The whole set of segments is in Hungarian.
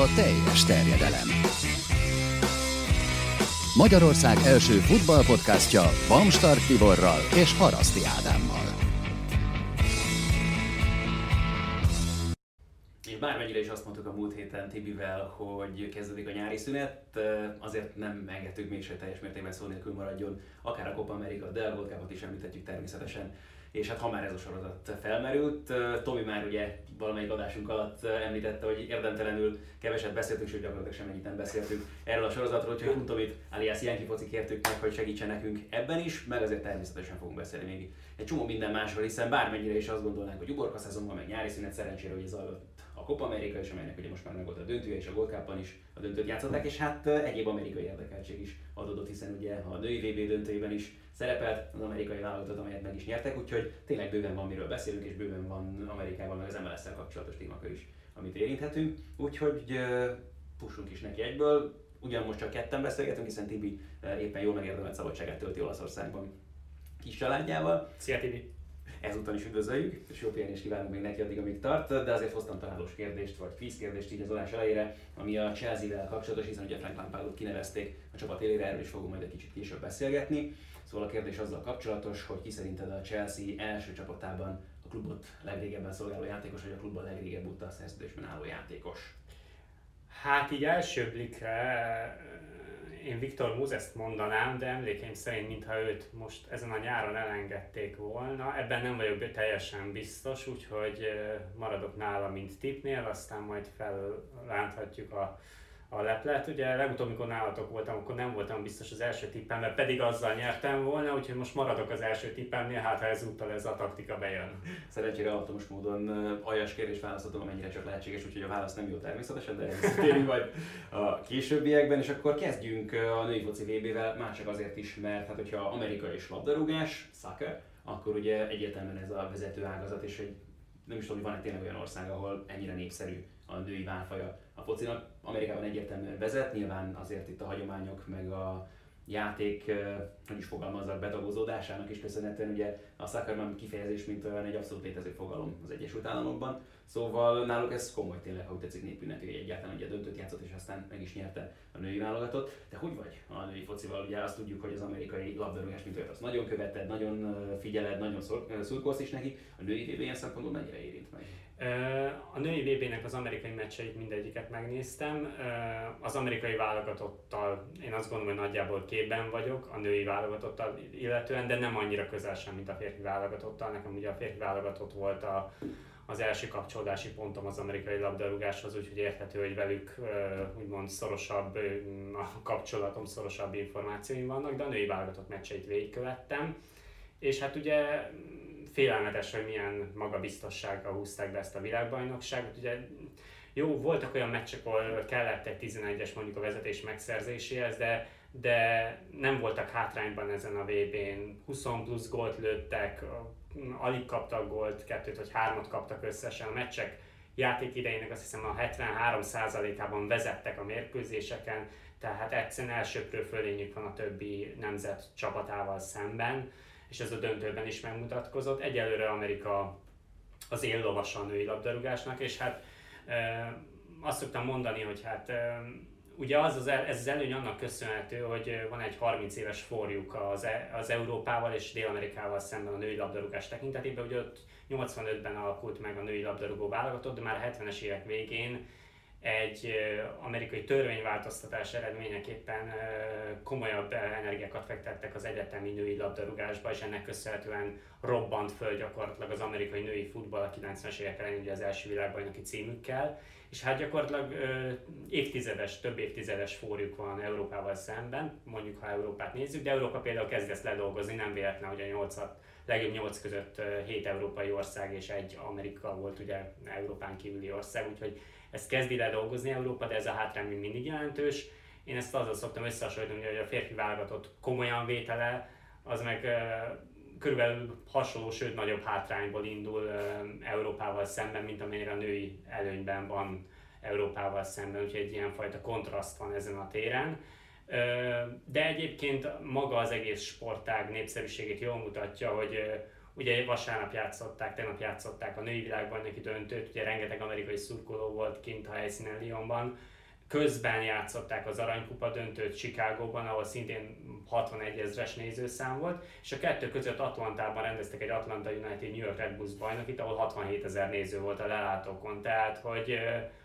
a teljes terjedelem. Magyarország első futballpodcastja Bamstart Tiborral és Haraszti Ádámmal. És bármennyire is azt mondtuk a múlt héten Tibivel, hogy kezdődik a nyári szünet, azért nem engedtük mégse teljes mértékben szó nélkül maradjon. Akár a Copa America, de a is említhetjük természetesen és hát ha már ez a sorozat felmerült, Tomi már ugye valamelyik adásunk alatt említette, hogy érdemtelenül keveset beszéltünk, sőt gyakorlatilag semmennyit nem beszéltünk erről a sorozatról, úgyhogy Kuntomit alias Janki Foci kértük meg, hogy segítsen nekünk ebben is, meg azért természetesen fogunk beszélni még egy csomó minden másról, hiszen bármennyire is azt gondolnánk, hogy uborka szezon van, meg nyári szünet, szerencsére, hogy ez zajlott a Copa Amerika is, amelynek ugye most már meg volt a döntője, és a Gold Cup-ban is a döntőt játszották, és hát egyéb amerikai érdekeltség is adódott, hiszen ugye a női VB döntőjében is szerepelt az amerikai válogatott, amelyet meg is nyertek, úgyhogy tényleg bőven van miről beszélünk, és bőven van Amerikában meg az MLS-szel kapcsolatos témakör is, amit érinthetünk. Úgyhogy pussunk is neki egyből. Ugyan most csak ketten beszélgetünk, hiszen Tibi éppen jól megérdemelt szabadságát tölti Olaszországban kis családjával. Szia Tibi! Ezúttal is üdvözöljük, és jó pihenést kívánunk még neki addig, amíg tart, de azért hoztam találós kérdést, vagy kvíz kérdést így az adás elejére, ami a Chelsea-vel kapcsolatos, hiszen ugye Frank Lampardot kinevezték a csapat élére, erről is fogunk majd egy kicsit később beszélgetni. Szóval a kérdés azzal kapcsolatos, hogy ki szerinted a Chelsea első csapatában a klubot legrégebben szolgáló játékos, vagy a klubban legrégebb óta a szerződésben álló játékos? Hát így első blikre én Viktor Muzeszt mondanám, de emlékeim szerint, mintha őt most ezen a nyáron elengedték volna. Ebben nem vagyok teljesen biztos, úgyhogy maradok nála, mint tipnél, aztán majd felránthatjuk a a leplet. Ugye legutóbb, amikor nálatok voltam, akkor nem voltam biztos az első tippemben, pedig azzal nyertem volna, úgyhogy most maradok az első tippemnél, hát ha ezúttal ez a taktika bejön. Szerencsére automos módon aljas kérdést választhatom, amennyire csak lehetséges, úgyhogy a válasz nem jó természetesen, de tényleg majd a későbbiekben, és akkor kezdjünk a női foci VB-vel, mások azért is, mert hát hogyha Amerika és labdarúgás, soccer, akkor ugye egyértelműen ez a vezető ágazat, és egy nem is tudom, hogy van-e tényleg olyan ország, ahol ennyire népszerű a női válfaja a focinak. Amerikában egyértelműen vezet, nyilván azért itt a hagyományok, meg a játék, hogy is fogalmazzak, bedagozódásának is köszönhetően, ugye a soccer kifejezés, mint olyan egy abszolút létező fogalom az Egyesült Államokban. Szóval náluk ez komoly tényleg, ha úgy tetszik népünnep, hogy egyáltalán ugye döntött játszott, és aztán meg is nyerte a női válogatott. De hogy vagy a női focival? Ugye azt tudjuk, hogy az amerikai labdarúgás, mint olyat, azt nagyon követed, nagyon figyeled, nagyon szurkolsz is neki. A női VB ilyen szempontból mennyire érint meg? A női VB-nek az amerikai meccseit mindegyiket megnéztem. Az amerikai válogatottal én azt gondolom, hogy nagyjából képben vagyok, a női válogatottal illetően, de nem annyira közel sem, mint a férfi válogatottal. Nekem ugye a férfi válogatott volt a, az első kapcsolódási pontom az amerikai labdarúgáshoz, úgyhogy érthető, hogy velük úgymond szorosabb a kapcsolatom, szorosabb információim vannak, de a női válogatott meccseit végigkövettem. És hát ugye félelmetes, hogy milyen magabiztossággal húzták be ezt a világbajnokságot. Ugye jó, voltak olyan meccsek, ahol kellett egy 11-es mondjuk a vezetés megszerzéséhez, de, de nem voltak hátrányban ezen a VB-n. 20 plusz gólt lőttek, alig kaptak gólt, kettőt vagy hármat kaptak összesen. A meccsek játék idejének azt hiszem a 73%-ában vezettek a mérkőzéseken, tehát egyszerűen elsőpről fölényük van a többi nemzet csapatával szemben és ez a döntőben is megmutatkozott. Egyelőre Amerika az éllovasa a női labdarúgásnak, és hát azt szoktam mondani, hogy hát ugye az, az el, ez az előny annak köszönhető, hogy van egy 30 éves forjuk az, e, az Európával és Dél-Amerikával szemben a női labdarúgás tekintetében, ugye ott 85-ben alakult meg a női labdarúgó válogatott, de már a 70-es évek végén egy amerikai törvényváltoztatás eredményeképpen komolyabb energiákat fektettek az egyetemi női labdarúgásba, és ennek köszönhetően robbant föl gyakorlatilag az amerikai női futball a 90-es évek elején ugye az első világbajnoki címükkel, és hát gyakorlatilag évtizedes, több évtizedes fórjuk van Európával szemben, mondjuk ha Európát nézzük, de Európa például kezd ezt ledolgozni, nem véletlen, hogy a 8 legjobb 8 között 7 európai ország és egy Amerika volt ugye Európán kívüli ország, úgyhogy ezt kezdi le dolgozni Európa, de ez a hátrány még mindig jelentős. Én ezt azzal szoktam összehasonlítani, hogy a férfi válogatott komolyan vétele, az meg körülbelül hasonló, sőt nagyobb hátrányból indul Európával szemben, mint amennyire a női előnyben van Európával szemben, úgyhogy egy ilyenfajta kontraszt van ezen a téren. De egyébként maga az egész sportág népszerűségét jól mutatja, hogy Ugye vasárnap játszották, tegnap játszották a női világbajnoki döntőt, ugye rengeteg amerikai szurkoló volt kint a helyszínen Lyonban, közben játszották az aranykupa döntőt Chicagóban, ahol szintén 61 ezres nézőszám volt, és a kettő között Atlantában rendeztek egy Atlanta United New York Red Bulls bajnokit, ahol 67 ezer néző volt a lelátókon. Tehát, hogy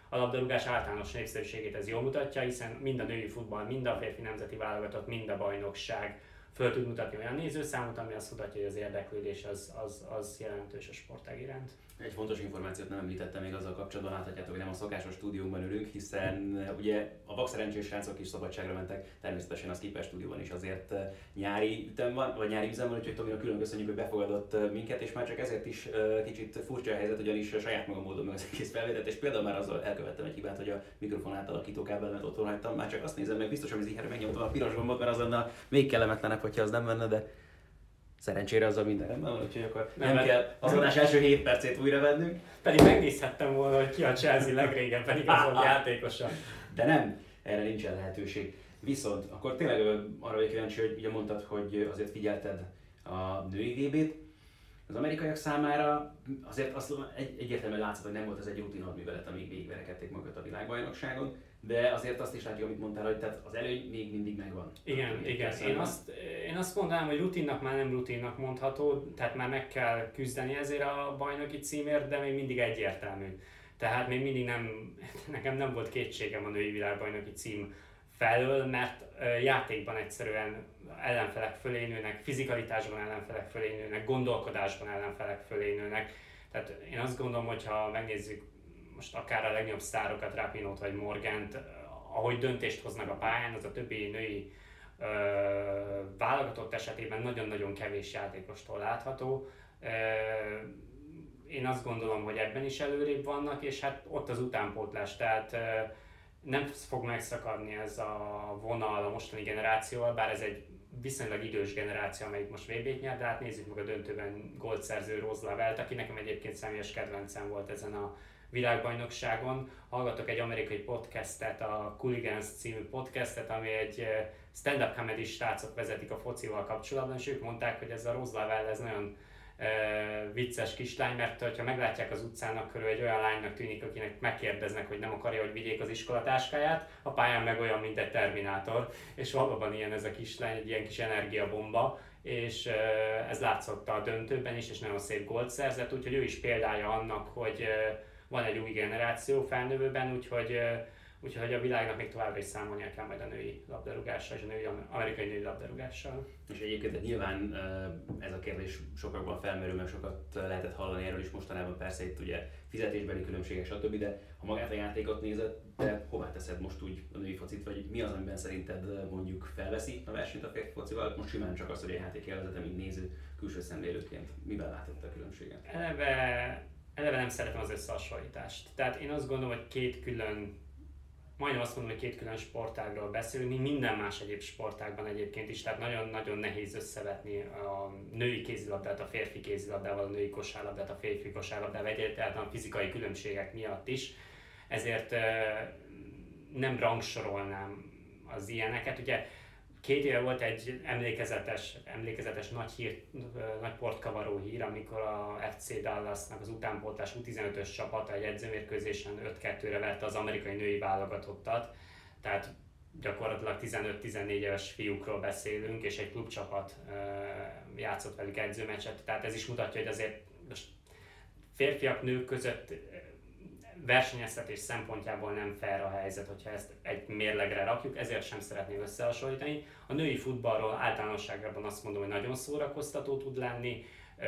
a labdarúgás általános népszerűségét ez jól mutatja, hiszen mind a női futball, mind a férfi nemzeti válogatott, mind a bajnokság föl tud mutatni olyan nézőszámot, ami azt mutatja, hogy az érdeklődés az, az, az jelentős a sportág iránt. Egy fontos információt nem említettem még azzal kapcsolatban, láthatjátok, hogy nem a szokásos stúdióban ülünk, hiszen eh, ugye a vakszerencsés srácok is szabadságra mentek, természetesen a Skipper stúdióban is azért eh, nyári ütem van, vagy nyári üzem van, úgyhogy Tominak külön köszönjük, hogy befogadott eh, minket, és már csak ezért is kicsit furcsa a helyzet, ugyanis a saját magam módon meg az egész felvételt, és például már azzal elkövettem egy hibát, hogy a mikrofon átalakító kábelmet otthon hagytam, már csak azt nézem meg, biztos, hogy az iherre megnyomtam a piros gombot, mert az lenne még kellemetlenebb, hogyha az nem menne, de Szerencsére azzal minden rendben van, úgyhogy akkor nem, nem kell az adás első 7 percét újra vennünk. Pedig megnézhettem volna, hogy ki a Chelsea legrégebben igazolt játékosa. De nem, erre nincsen lehetőség. Viszont akkor tényleg arra vagyok kíváncsi, hogy ugye mondtad, hogy azért figyelted a női VB-t. Az amerikaiak számára azért azt egy, egyértelműen látszott, hogy nem volt ez egy rutin művelet, amíg végigverekedték magukat a világbajnokságon de azért azt is látjuk, amit mondtál, hogy tehát az előny még mindig megvan. Igen, igen. Én azt, én azt mondanám, hogy rutinnak már nem rutinnak mondható, tehát már meg kell küzdeni ezért a bajnoki címért, de még mindig egyértelmű. Tehát még mindig nem, nekem nem volt kétségem a női világbajnoki cím felől, mert játékban egyszerűen ellenfelek fölé nőnek, fizikalitásban ellenfelek fölé nőnek, gondolkodásban ellenfelek fölé nőnek. Tehát én azt gondolom, hogy ha megnézzük most akár a legnagyobb sztárokat, Rapinot vagy Morgant, ahogy döntést hoznak a pályán, az a többi női ö, válogatott esetében nagyon-nagyon kevés játékostól látható. Ö, én azt gondolom, hogy ebben is előrébb vannak, és hát ott az utánpótlás, tehát ö, nem fog megszakadni ez a vonal a mostani generációval, bár ez egy viszonylag idős generáció, amelyik most VB-t nyert, de hát nézzük meg a döntőben szerző Rose Lavelt, aki nekem egyébként személyes kedvencem volt ezen a világbajnokságon. Hallgatok egy amerikai podcastet, a Cooligans című podcastet, ami egy eh, stand-up comedy srácok vezetik a focival kapcsolatban, és ők mondták, hogy ez a Rose Lavelle, ez nagyon e, vicces kislány, mert ha meglátják az utcán, akkor egy olyan lánynak tűnik, akinek megkérdeznek, hogy nem akarja, hogy vigyék az iskolatáskáját, a pályán meg olyan, mint egy terminátor, és valóban ilyen ez a kislány, egy ilyen kis energiabomba, és e, ez látszott a döntőben is, és nagyon szép gólt szerzett, úgyhogy ő is példája annak, hogy e, van egy új generáció felnövőben, úgyhogy, úgyhogy a világnak még továbbra is számolnia kell majd a női labdarúgással és a női, amerikai női labdarúgással. És egyébként nyilván ez a kérdés sokakban felmerül, mert sokat lehetett hallani erről is mostanában, persze itt ugye fizetésbeli különbségek, stb. De ha magát a játékot nézed, te hová teszed most úgy a női focit, vagy mi az, amiben szerinted mondjuk felveszi a versenyt a férfi focival? Most simán csak az, hogy a játék élvezete, mint néző, külső szemlélőként. Miben látott a különbséget? Eleve eleve nem szeretem az összehasonlítást. Tehát én azt gondolom, hogy két külön, majdnem azt mondom, hogy két külön sportágról beszélünk, mint minden más egyéb sportágban egyébként is, tehát nagyon-nagyon nehéz összevetni a női kézilabdát a férfi kézilabdával, a női kosárlabdát a férfi kosárlabdával, egyáltalán a fizikai különbségek miatt is. Ezért nem rangsorolnám az ilyeneket. Ugye Két éve volt egy emlékezetes, emlékezetes nagy, hír, nagy portkavaró hír, amikor a FC Dallasnak az utánpótlás U15-ös csapata egy edzőmérkőzésen 5-2-re vette az amerikai női válogatottat. Tehát gyakorlatilag 15-14 éves fiúkról beszélünk, és egy klubcsapat játszott velük edzőmeccset. Tehát ez is mutatja, hogy azért most férfiak, nők között versenyeztetés szempontjából nem fair a helyzet, hogyha ezt egy mérlegre rakjuk, ezért sem szeretném összehasonlítani. A női futballról általánosságban azt mondom, hogy nagyon szórakoztató tud lenni, ö,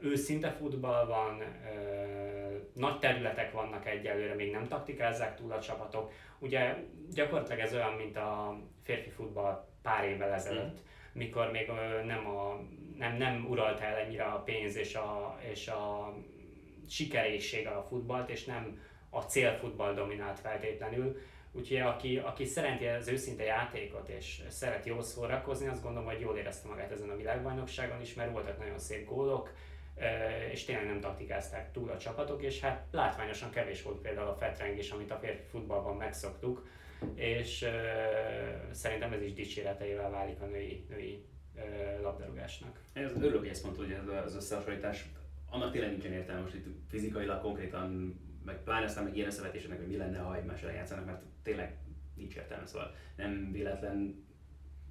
őszinte futball van, ö, nagy területek vannak egyelőre, még nem taktikázzák túl a csapatok. Ugye gyakorlatilag ez olyan, mint a férfi futball pár évvel ezelőtt, mm. mikor még ö, nem, a, nem, nem uralta el ennyire a pénz és a, és a sikerészsége a futballt, és nem a célfutball dominált feltétlenül. Úgyhogy aki, aki szereti az őszinte játékot és szeret jól szórakozni, azt gondolom, hogy jól érezte magát ezen a világbajnokságon is, mert voltak nagyon szép gólok, és tényleg nem taktikázták túl a csapatok, és hát látványosan kevés volt például a fetrengés, amit a férfi futballban megszoktuk, és szerintem ez is dicséreteivel válik a női, női labdarúgásnak. Ez örülök, hogy ezt mondtad, hogy ez az összehasonlítás, annak tényleg nincsen értelme most itt fizikailag konkrétan, meg pláne aztán meg ilyen összevetéseknek, hogy mi lenne, ha egymással játszanak, mert tényleg nincs értelme, szóval nem véletlen,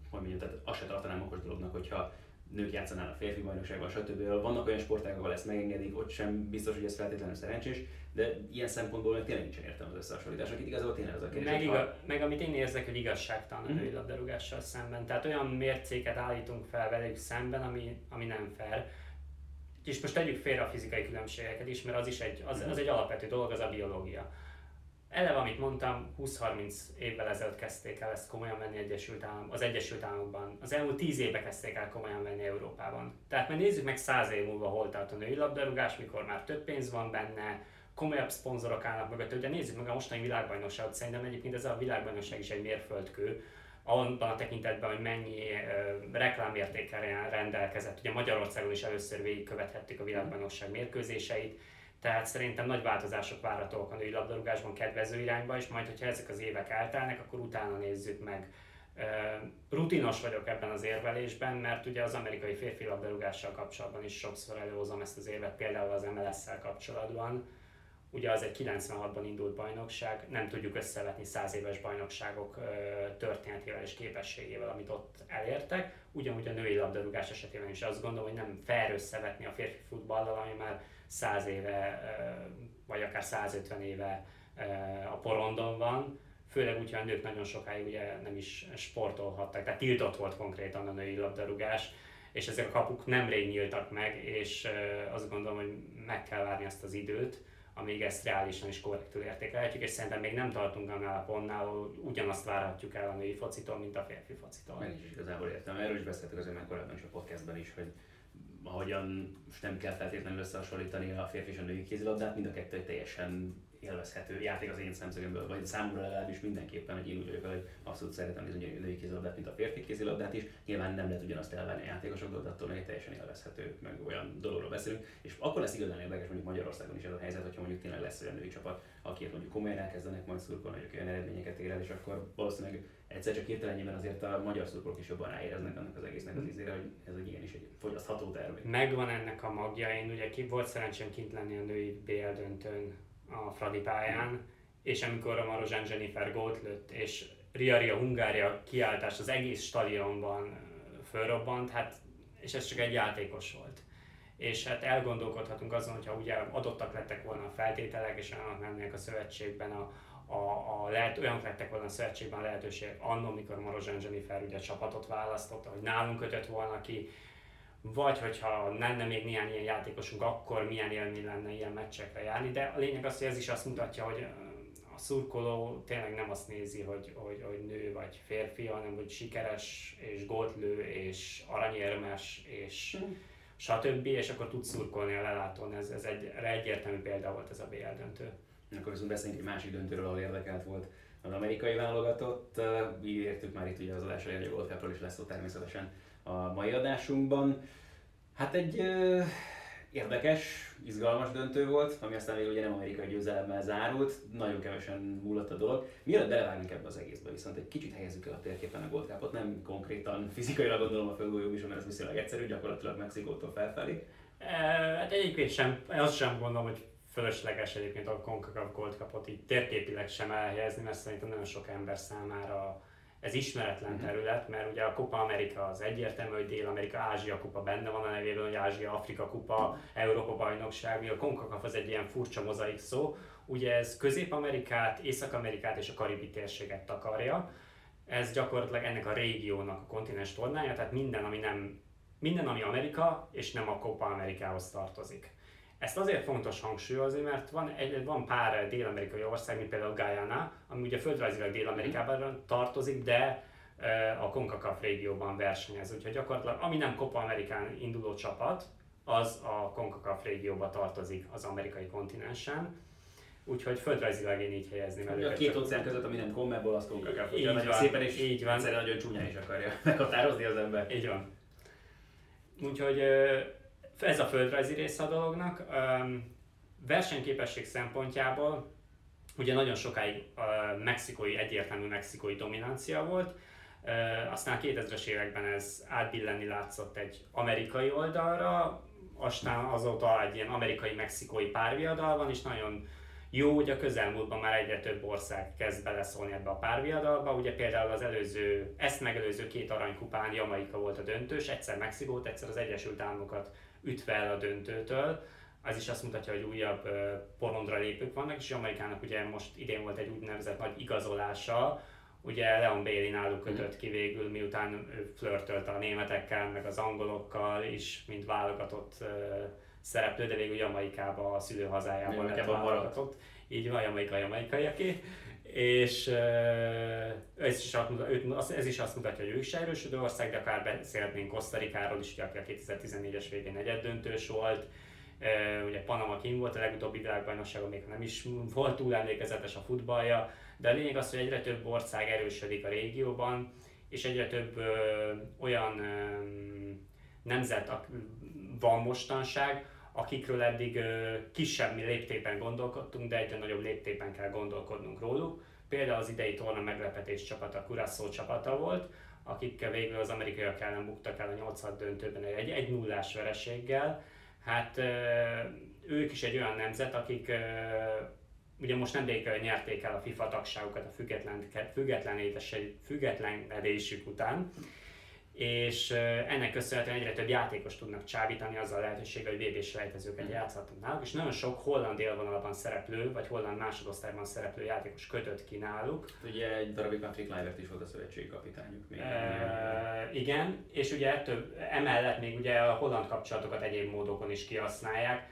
hogy mondjam, tehát azt se tartanám okos dolognak, hogyha nők játszanának férfi bajnokságban, stb. Vannak olyan sportágak, ahol ezt megengedik, ott sem biztos, hogy ez feltétlenül szerencsés, de ilyen szempontból meg tényleg nincsen értelme az összehasonlítás, akit igazából tényleg az a kérdés. Meg, igaz, meg amit én érzek, hogy igazságtalan a mhm. női labdarúgással szemben. Tehát olyan mércéket állítunk fel velük szemben, ami, ami nem fair. És most tegyük félre a fizikai különbségeket is, mert az is egy, az, az egy alapvető dolog, az a biológia. Eleve, amit mondtam, 20-30 évvel ezelőtt kezdték el ezt komolyan venni Egyesült Állam, az Egyesült Államokban. Az elmúlt 10 éve kezdték el komolyan venni Európában. Tehát mert nézzük meg 100 év múlva hol tart a női labdarúgás, mikor már több pénz van benne, komolyabb szponzorok állnak mögött. Ugye nézzük meg a mostani világbajnokságot, szerintem egyébként ez a világbajnokság is egy mérföldkő, abban a tekintetben, hogy mennyi reklámértékkel rendelkezett. Ugye Magyarországon is először végigkövethettük a világbajnokság mérkőzéseit, tehát szerintem nagy változások várhatóak a női labdarúgásban kedvező irányba, és majd, hogyha ezek az évek eltelnek, akkor utána nézzük meg. Rutinos vagyok ebben az érvelésben, mert ugye az amerikai férfi labdarúgással kapcsolatban is sokszor előhozom ezt az érvet, például az MLS-szel kapcsolatban. Ugye az egy 96-ban indult bajnokság, nem tudjuk összevetni 100 éves bajnokságok történetével és képességével, amit ott elértek. Ugyanúgy a női labdarúgás esetében is azt gondolom, hogy nem fair összevetni a férfi futballal, ami már 100 éve, vagy akár 150 éve a porondon van, főleg úgy, hogy a nők nagyon sokáig ugye nem is sportolhattak, tehát tiltott volt konkrétan a női labdarúgás, és ezek a kapuk nemrég nyíltak meg, és azt gondolom, hogy meg kell várni ezt az időt, amíg ezt reálisan is korrektül értékelhetjük, és szerintem még nem tartunk annál a pontnál, hogy ugyanazt várhatjuk el a női focitól, mint a férfi focitól. Meg is igazából értem. Erről is beszéltük azért már korábban is a podcastban is, hogy ahogyan most nem kell feltétlenül összehasonlítani a férfi és a női kézilabdát, mind a kettő teljesen élvezhető játék az én szemszögemből, vagy számomra legalábbis mindenképpen, hogy én úgy vagyok, hogy abszolút szeretem bizony a női kézilabdát, mint a férfi kézilabdát is. Nyilván nem lehet ugyanazt elvenni a játékosok, de attól még teljesen élvezhető, meg olyan dologról beszélünk. És akkor lesz igazán érdekes mondjuk Magyarországon is ez a helyzet, hogyha mondjuk tényleg lesz olyan női csapat, akiért mondjuk komolyan elkezdenek majd szurkolni, hogy olyan eredményeket ér el, és akkor valószínűleg egyszer csak hirtelenjében azért a magyar szurkolók is jobban ráéreznek annak az egésznek az ízére, hogy ez egy ilyen is egy fogyasztható termék. Megvan ennek a magja, én ugye ki volt szerencsém kint lenni a női BL döntőn a Fradi pályán, és amikor a Marozsán Jennifer gólt lőtt, és Ria Ria Hungária kiáltás az egész stadionban fölrobbant, hát, és ez csak egy játékos volt. És hát elgondolkodhatunk azon, hogyha ugye adottak lettek volna a feltételek, és olyanok lennének a szövetségben a, a, a lehet, olyanok lettek volna a szövetségben a lehetőségek annól, mikor Marozsán Jennifer ugye csapatot választotta, hogy nálunk kötött volna ki, vagy hogyha lenne még néhány ilyen játékosunk, akkor milyen élmény lenne ilyen meccsekre járni, de a lényeg az, hogy ez is azt mutatja, hogy a szurkoló tényleg nem azt nézi, hogy, hogy, hogy nő vagy férfi, hanem hogy sikeres, és gótlő, és aranyérmes, és mm. stb. és akkor tud szurkolni a lelátón. Ez, ez egy egyértelmű példa volt ez a BL döntő. Akkor viszont beszéljünk egy másik döntőről, ahol érdekelt volt az amerikai válogatott. Így értük már itt ugye az adás elején, hogy a is lesz ott természetesen a mai adásunkban. Hát egy ö, érdekes, izgalmas döntő volt, ami aztán végül ugye nem amerikai győzelemmel zárult, nagyon kevesen múlott a dolog. Mielőtt belevágunk ebbe az egészbe, viszont egy kicsit helyezzük el a térképen a Gold Cup-ot, nem konkrétan fizikailag gondolom a földgolyó is, mert ez viszonylag egyszerű, gyakorlatilag Mexikótól felfelé. Hát egyébként sem, azt sem gondolom, hogy fölösleges egyébként a CONCACAF Gold Cupot így térképileg sem elhelyezni, mert szerintem nagyon sok ember számára ez ismeretlen uh-huh. terület, mert ugye a Kupa Amerika az egyértelmű, hogy Dél-Amerika, Ázsia Kupa benne van a nevében, hogy Ázsia, Afrika Kupa, Európa bajnokság, a CONCACAF az egy ilyen furcsa mozaik szó, ugye ez Közép-Amerikát, Észak-Amerikát és a Karibi térséget takarja, ez gyakorlatilag ennek a régiónak a kontinens tornája, tehát minden, ami nem minden, ami Amerika, és nem a Copa Amerikához tartozik. Ezt azért fontos hangsúlyozni, mert van, egy, van pár dél-amerikai ország, mint például Guyana, ami ugye földrajzilag Dél-Amerikában tartozik, de a CONCACAF régióban versenyez. Úgyhogy gyakorlatilag, ami nem Copa Amerikán induló csapat, az a CONCACAF régióba tartozik az amerikai kontinensen. Úgyhogy földrajzilag én így helyezném el A két óceán között, ami nem CONMEBOL, az CONCACAF. Így van, szépen és így van. nagyon csúnyán is akarja meghatározni az ember. Így van. Úgyhogy ez a földrajzi része a dolognak. Versenyképesség szempontjából ugye nagyon sokáig a mexikói, egyértelmű mexikói dominancia volt. Aztán a 2000-es években ez átbillenni látszott egy amerikai oldalra, aztán azóta egy ilyen amerikai-mexikói párviadalban is nagyon jó, hogy a közelmúltban már egyre több ország kezd beleszólni ebbe a párviadalba. Ugye például az előző, ezt megelőző két aranykupán Jamaika volt a döntős, egyszer Mexikót, egyszer az Egyesült Államokat ütve el a döntőtől. Az is azt mutatja, hogy újabb porondra lépők vannak, és Jamaikának ugye most idén volt egy úgynevezett nagy igazolása, ugye Leon Bailey náluk kötött ki végül, miután ő flörtölt a németekkel, meg az angolokkal is, mint válogatott szereplő, de végül Jamaikába, a szülőhazájában lett válogatott. Így van, Jamaika jamaikaiaké. És ez is, azt, ez is azt mutatja, hogy ő is erősödő ország, de akár beszélhetnénk Kosztarikáról is, aki a 2014-es végén negyed döntős volt. Ugye Panama kim volt a legutóbbi világbajnokságon, még nem is volt túl emlékezetes a futballja, de a lényeg az, hogy egyre több ország erősödik a régióban, és egyre több ö, olyan ö, nemzet van mostanság, akikről eddig kisebb léptében gondolkodtunk, de egyre nagyobb léptében kell gondolkodnunk róluk. Például az idei torna meglepetés csapata, Curaçao csapata volt, akik végül az amerikaiak ellen buktak el a 8 döntőben egy, egy nullás vereséggel. Hát ők is egy olyan nemzet, akik ugye most nemrég nyerték el a FIFA tagságukat a független, függetlenedésük után, és ennek köszönhetően egyre több játékos tudnak csábítani azzal a lehetőséggel, hogy VB-s rejtezőket mm. játszhatunk náluk, és nagyon sok holland élvonalban szereplő, vagy holland másodosztályban szereplő játékos kötött ki náluk. Ugye egy darabig Patrick Kluivert is volt a szövetségi kapitányuk. Még e, igen, és ugye ettől, emellett még ugye a holland kapcsolatokat egyéb módokon is kihasználják,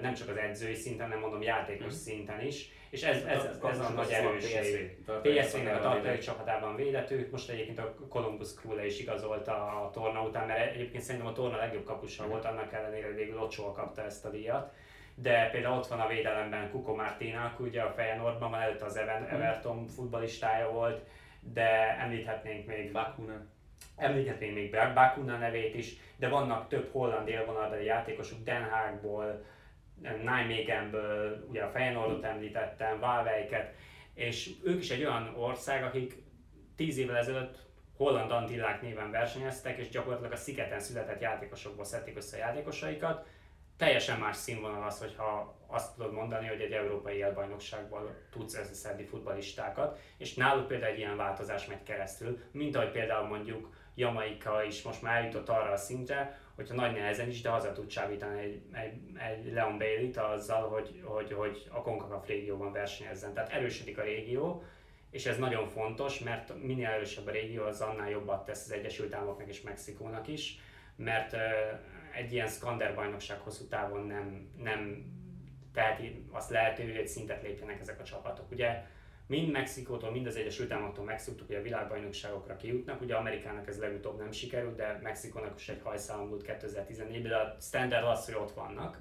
nem csak az edzői szinten, nem mondom játékos mm. szinten is, és ez, ez, ez, ez a nagy erősség. PSV-nek a tartalék csapatában védető, most egyébként a Columbus Crew is igazolta a torna után, mert egyébként szerintem a torna legjobb kapusa mm. volt, annak ellenére, végül Ochoa kapta ezt a díjat. De például ott van a védelemben Kuko Martinak, ugye a Feyenoordban, van előtt az Everton futballistája volt, de említhetnénk még Bakuna. Említhetnénk még Bakuna nevét is, de vannak több holland élvonalbeli játékosok, Den Haagból, Nijmegenből, ugye a Feyenoordot említettem, Valveiket, és ők is egy olyan ország, akik tíz évvel ezelőtt holland antillák néven versenyeztek, és gyakorlatilag a szigeten született játékosokból szedték össze a játékosaikat. Teljesen más színvonal az, hogyha azt tudod mondani, hogy egy európai elbajnokságból tudsz összeszedni futbalistákat, és náluk például egy ilyen változás megy keresztül, mint ahogy például mondjuk Jamaika is most már eljutott arra a szintre, hogyha nagy nehezen is, de haza tud csábítani egy, egy, egy Leon Bailey-t azzal, hogy, hogy, hogy a CONCACAF régióban versenyezzen. Tehát erősödik a régió, és ez nagyon fontos, mert minél erősebb a régió, az annál jobbat tesz az Egyesült Államoknak és Mexikónak is, mert egy ilyen skander bajnokság hosszú távon nem, nem teheti azt lehetővé, hogy szintet lépjenek ezek a csapatok. Ugye mind Mexikótól, mind az Egyesült Államoktól megszoktuk, hogy a világbajnokságokra kijutnak. Ugye Amerikának ez legutóbb nem sikerült, de Mexikónak is egy hajszálon volt 2014-ben, de a standard az, hogy ott vannak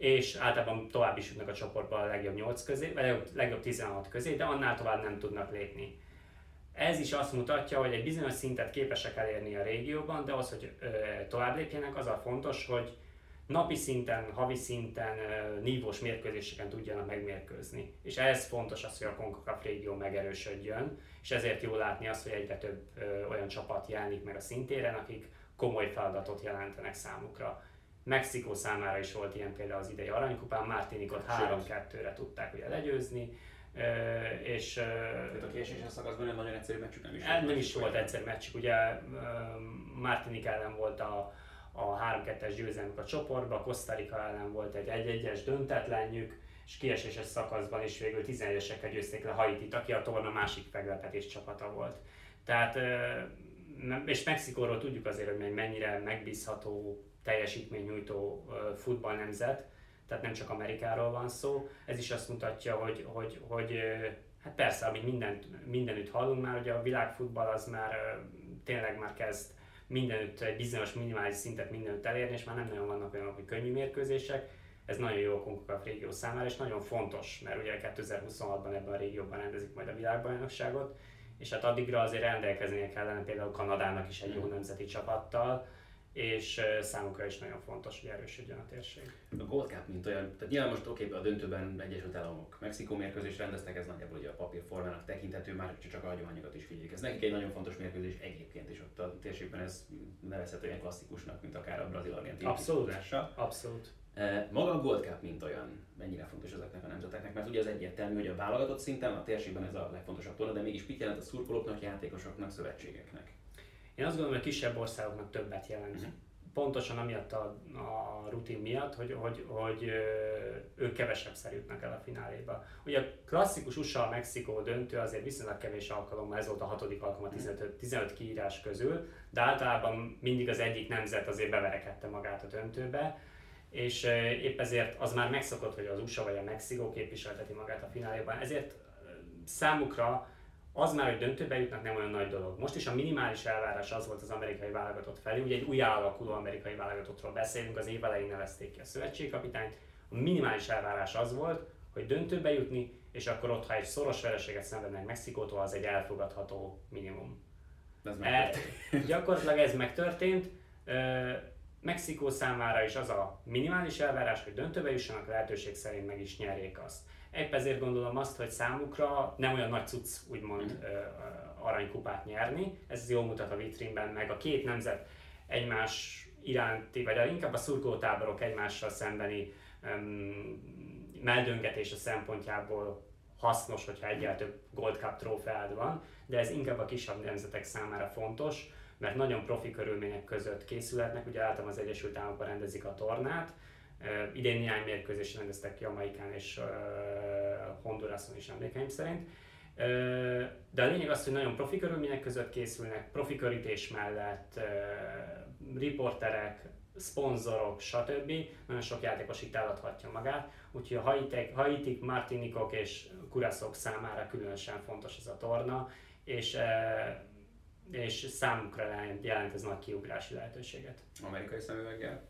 és általában tovább is jutnak a csoportba a legjobb 8 közé, vagy legjobb 16 közé, de annál tovább nem tudnak lépni. Ez is azt mutatja, hogy egy bizonyos szintet képesek elérni a régióban, de az, hogy ö, tovább lépjenek, az a fontos, hogy napi szinten, havi szinten, nívós mérkőzéseken tudjanak megmérkőzni. És ez fontos az, hogy a CONCACAF régió megerősödjön, és ezért jó látni azt, hogy egyre több olyan csapat jelenik meg a szintéren, akik komoly feladatot jelentenek számukra. Mexikó számára is volt ilyen például az idei aranykupán, Martinikot 3-2-re tudták ugye legyőzni, és... Tehát a kieséses szakaszban nem nagyon egyszerű meccsük nem is volt. Nem is volt egyszerű meccsük, ugye Martinik ellen volt a, a 3-2-es győzelmük a csoportba, Costa Rica ellen volt egy 1-1-es döntetlenjük, és kieséses szakaszban is végül 11-esekkel győzték le Haitit, aki a torna másik meglepetés csapata volt. Tehát, és Mexikóról tudjuk azért, hogy mennyire megbízható, teljesítménynyújtó futballnemzet, tehát nem csak Amerikáról van szó. Ez is azt mutatja, hogy, hogy, hogy hát persze, amit mindent, mindenütt hallunk már, hogy a világfutball az már tényleg már kezd mindenütt egy bizonyos minimális szintet mindenütt elérni, és már nem nagyon vannak olyanok, hogy könnyű mérkőzések. Ez nagyon jó a CONCACAF régió számára, és nagyon fontos, mert ugye 2026-ban ebben a régióban rendezik majd a világbajnokságot, és hát addigra azért rendelkeznie kellene például Kanadának is egy jó nemzeti csapattal, és számukra is nagyon fontos, hogy erősödjön a térség. A Gold Cup, mint olyan, tehát nyilván most oké, a döntőben Egyesült Államok Mexikó mérkőzés rendeztek, ez nagyjából ugye a papírformának tekinthető, már csak a hagyományokat is figyeljük. Ez nekik egy nagyon fontos mérkőzés egyébként is ott a térségben ez nevezhető ilyen klasszikusnak, mint akár a brazil-argentin Abszolút, abszolút. Maga a Gold Cup, mint olyan, mennyire fontos ezeknek a nemzeteknek? Mert ugye az egyértelmű, hogy a válogatott szinten, a térségben ez a legfontosabb torna, de mégis mit jelent a szurkolóknak, játékosoknak, szövetségeknek? Én azt gondolom, hogy a kisebb országoknak többet jelent. Uh-huh. Pontosan amiatt a, a rutin miatt, hogy, hogy, hogy ők kevesebb jutnak el a fináléba. Ugye a klasszikus USA-Mexikó döntő azért viszonylag kevés alkalommal, ez volt a hatodik alkalom a 15, 15 kiírás közül, de általában mindig az egyik nemzet azért beverekedte magát a döntőbe és épp ezért az már megszokott, hogy az USA vagy a Mexikó képviselteti magát a fináléban, ezért számukra az már, hogy döntőbe jutnak, nem olyan nagy dolog. Most is a minimális elvárás az volt az amerikai válogatott felé, ugye egy új alakuló amerikai válogatottról beszélünk, az év elején nevezték ki a szövetségkapitányt. A minimális elvárás az volt, hogy döntőbe jutni, és akkor ott, ha egy szoros vereséget szenvednek Mexikótól, az egy elfogadható minimum. Ez e, gyakorlatilag ez megtörtént. Mexikó számára is az a minimális elvárás, hogy döntőbe jussanak, lehetőség szerint meg is nyerjék azt. Épp ezért gondolom azt, hogy számukra nem olyan nagy cucc úgymond mm. aranykupát nyerni, ez jól mutat a vitrínben, meg a két nemzet egymás iránti, vagy inkább a szurkolótáborok egymással szembeni um, meldöngetése szempontjából hasznos, hogyha egyáltalán több Gold Cup trófeád van, de ez inkább a kisebb nemzetek számára fontos, mert nagyon profi körülmények között készülhetnek, ugye általában az Egyesült Államokban rendezik a tornát, Uh, idén néhány mérkőzést rendeztek Jamaikán és uh, Hondurason is emlékeim szerint. Uh, de a lényeg az, hogy nagyon profi körülmények között készülnek, profi körítés mellett, riporterek, szponzorok, stb. Nagyon sok játékos itt eladhatja magát, úgyhogy a Haitik, Haitik Martinikok és Kuraszok számára különösen fontos ez a torna, és és számukra jelent ez nagy kiugrási lehetőséget. Amerikai szemüveggel?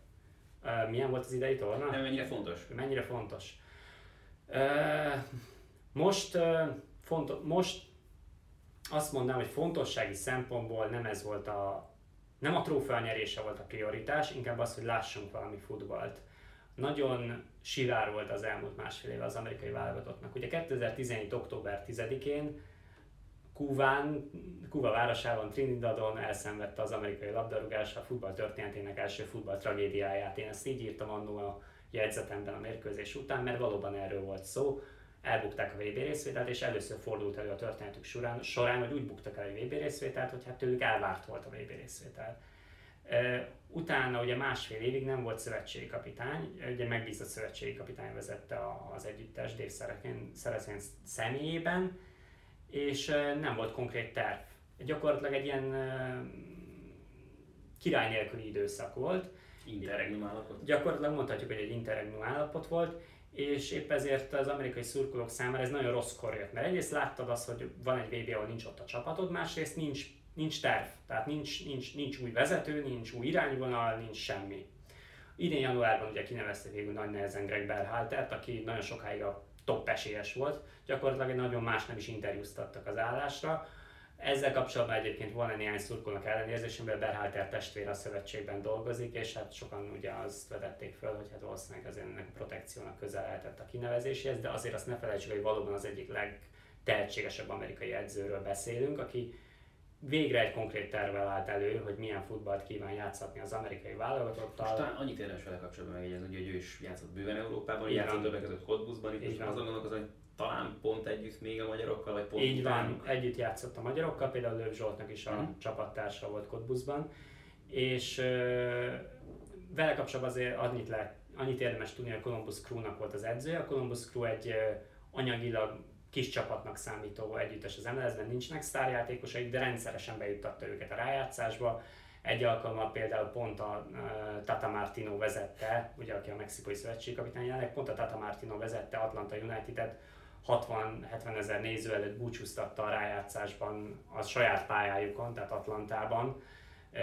Milyen volt az idei torna? Nem, mennyire fontos? Mennyire fontos? Most, fontos, most azt mondanám, hogy fontossági szempontból nem ez volt a nem a trófea nyerése volt a prioritás, inkább az, hogy lássunk valami futballt. Nagyon sivár volt az elmúlt másfél éve az amerikai válogatottnak. Ugye 2017. október 10-én Kuván, Kuva városában, Trinidadon elszenvedte az amerikai labdarúgás a futball történetének első futball tragédiáját. Én ezt így írtam annó a jegyzetemben a mérkőzés után, mert valóban erről volt szó. Elbukták a VB részvételt, és először fordult elő a történetük során, során hogy úgy buktak el a VB részvételt, hogy hát tőlük elvárt volt a VB részvétel. Utána ugye másfél évig nem volt szövetségi kapitány, ugye megbízott szövetségi kapitány vezette az együttes Dave Szerezén személyében, és nem volt konkrét terv. Gyakorlatilag egy ilyen király nélküli időszak volt. Interregnum állapot? Gyakorlatilag mondhatjuk, hogy egy interregnum állapot volt, és épp ezért az amerikai szurkolók számára ez nagyon rosszkor jött, mert egyrészt láttad azt, hogy van egy VB, ahol nincs ott a csapatod, másrészt nincs, nincs terv, tehát nincs, nincs, nincs új vezető, nincs új irányvonal, nincs semmi. Idén januárban ugye kinevezték végül nagy nehezen Greg Berhaltert, aki nagyon sokáig a top esélyes volt, gyakorlatilag egy nagyon más nem is interjúztattak az állásra. Ezzel kapcsolatban egyébként van néhány szurkolnak ellenérzés, amivel Berhalter testvér a szövetségben dolgozik, és hát sokan ugye azt vetették föl, hogy hát valószínűleg azért ennek protekciónak közel lehetett a kinevezéséhez, de azért azt ne felejtsük, hogy valóban az egyik legtehetségesebb amerikai edzőről beszélünk, aki végre egy konkrét tervvel állt elő, hogy milyen futballt kíván játszatni az amerikai válogatottal. Most talán annyit érdemes vele kapcsolatban megjegyezni, hogy ő is játszott bőven Európában, játszott többek között Cottbusban, itt most azon gondolkozom, hogy talán pont együtt még a magyarokkal, vagy pont Így van, együtt játszott a magyarokkal, például Löv Zsoltnak is a mm. csapattársa volt Cottbusban, és uh, vele kapcsolatban azért annyit, le, annyit érdemes tudni, hogy a Columbus Crew-nak volt az edzője. A Columbus Crew egy uh, anyagilag kis csapatnak számító együttes az MLS-ben, nincsenek sztárjátékosaik, de rendszeresen bejuttatta őket a rájátszásba. Egy alkalommal például pont a uh, Tata Martino vezette, ugye aki a mexikai szövetségkapitány jelenleg, pont a Tata Martino vezette Atlanta United-et 60-70 ezer néző előtt búcsúztatta a rájátszásban a saját pályájukon, tehát Atlantában. E,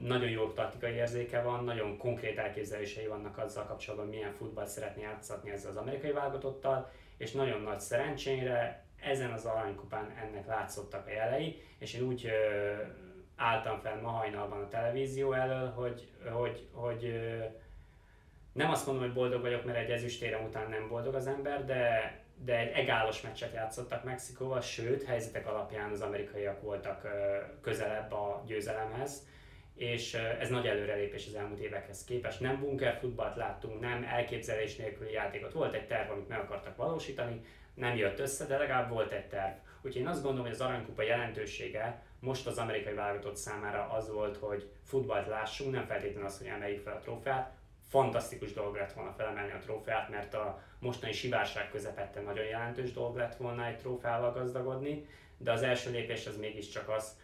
nagyon jó taktikai érzéke van, nagyon konkrét elképzelései vannak azzal kapcsolatban, milyen futballt szeretné játszatni ezzel az amerikai válogatottal, és nagyon nagy szerencsére ezen az aranykupán ennek látszottak a jelei, és én úgy álltam fel ma hajnalban a televízió elől, hogy, hogy, hogy nem azt mondom, hogy boldog vagyok, mert egy ezüstérem után nem boldog az ember, de, de egy egálos meccset játszottak Mexikóval, sőt, helyzetek alapján az amerikaiak voltak közelebb a győzelemhez, és ez nagy előrelépés az elmúlt évekhez képest. Nem bunker futballt láttunk, nem elképzelés nélküli játékot. Volt egy terv, amit meg akartak valósítani, nem jött össze, de legalább volt egy terv. Úgyhogy én azt gondolom, hogy az aranykupa jelentősége most az amerikai válogatott számára az volt, hogy futballt lássunk, nem feltétlenül az, hogy emeljük fel a trófeát. Fantasztikus dolog lett volna felemelni a trófeát, mert a mostani sivárság közepette nagyon jelentős dolog lett volna egy trófeával gazdagodni, de az első lépés az mégiscsak az,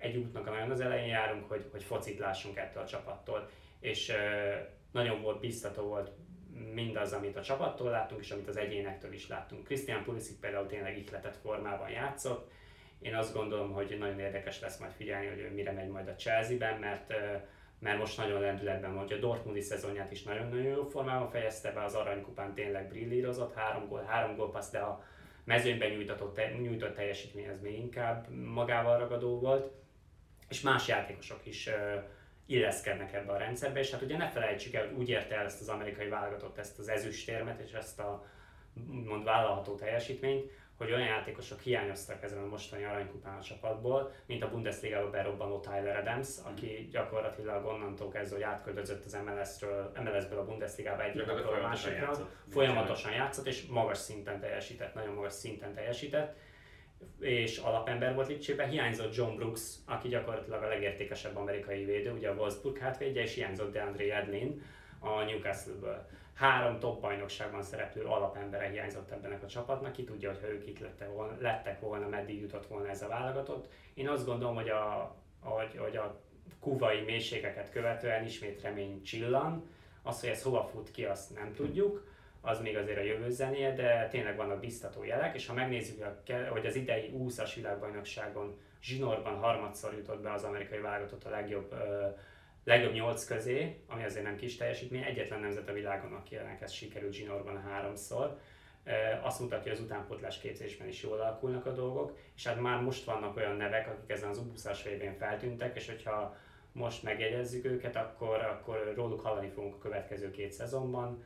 egy útnak a nagyon az elején járunk, hogy, hogy focit lássunk ettől a csapattól. És nagyon volt biztató volt mindaz, amit a csapattól láttunk, és amit az egyénektől is láttunk. Christian Pulisic például tényleg ihletett formában játszott. Én azt gondolom, hogy nagyon érdekes lesz majd figyelni, hogy mire megy majd a Chelsea-ben, mert mert most nagyon lendületben van, hogy a Dortmundi szezonját is nagyon-nagyon jó formában fejezte be, az aranykupán tényleg brillírozott, három gól, három gól passz, de a mezőnyben nyújtott, nyújtott teljesítmény az még inkább magával ragadó volt és más játékosok is illeszkednek ebbe a rendszerbe, és hát ugye ne felejtsük el, hogy úgy érte el ezt az amerikai válogatott, ezt az ezüstérmet és ezt a mond vállalható teljesítményt, hogy olyan játékosok hiányoztak ezen a mostani aranykupán a csapatból, mint a Bundesliga-ba berobbanó Tyler Adams, aki gyakorlatilag onnantól kezdve, hogy átköltözött az MLS-ről, MLS-ből a Bundesliga-ba egy a másikra, folyamatosan játszott, és magas szinten teljesített, nagyon magas szinten teljesített és alapember volt Lipcsében, hiányzott John Brooks, aki gyakorlatilag a legértékesebb amerikai védő, ugye a Wolfsburg hátvédje, és hiányzott DeAndre Edlin a Newcastle-ből. Három top bajnokságban szereplő alapembere hiányzott ebben a csapatnak, ki tudja, hogy ők itt lettek volna, lettek volna, meddig jutott volna ez a válogatott. Én azt gondolom, hogy a, hogy, hogy a kuvai mélységeket követően ismét remény csillan. Az, hogy ez hova fut ki, azt nem tudjuk az még azért a jövő zenéje, de tényleg vannak biztató jelek, és ha megnézzük, hogy az idei 20-as világbajnokságon zsinórban harmadszor jutott be az amerikai válogatott a legjobb, legjobb nyolc közé, ami azért nem kis teljesítmény, egyetlen nemzet a világon, akinek ez sikerült zsinórban háromszor. Azt mutatja, hogy az utánpótlás képzésben is jól alakulnak a dolgok, és hát már most vannak olyan nevek, akik ezen az U20-as évén feltűntek, és hogyha most megjegyezzük őket, akkor, akkor róluk hallani fogunk a következő két szezonban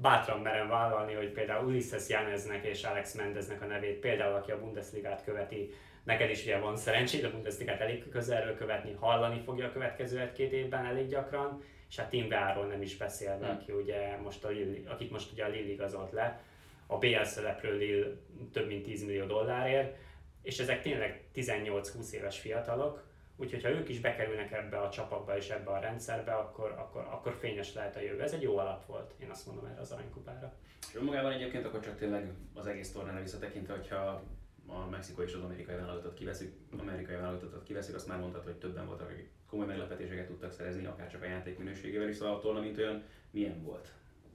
bátran merem vállalni, hogy például Ulises Janeznek és Alex Mendeznek a nevét, például aki a Bundesligát követi, neked is ugye van szerencséd a Bundesligát elég közelről követni, hallani fogja a következő egy-két évben elég gyakran, és hát Tim Gáról nem is beszélve, hmm. aki ugye most a Lille, akit most ugye a Lille igazolt le, a BL szereplő Lille több mint 10 millió dollárért, és ezek tényleg 18-20 éves fiatalok, Úgyhogy ha ők is bekerülnek ebbe a csapatba és ebbe a rendszerbe, akkor, akkor, akkor fényes lehet a jövő. Ez egy jó alap volt, én azt mondom erre az aranykupára. És önmagában egyébként akkor csak tényleg az egész tornára visszatekintve, hogyha a Mexikó és az amerikai vállalatot kiveszik, amerikai vállalatot kiveszik, azt már mondtad, hogy többen voltak, akik komoly meglepetéseket tudtak szerezni, akár csak a játék minőségével is, szóval a torna, mint olyan, milyen volt?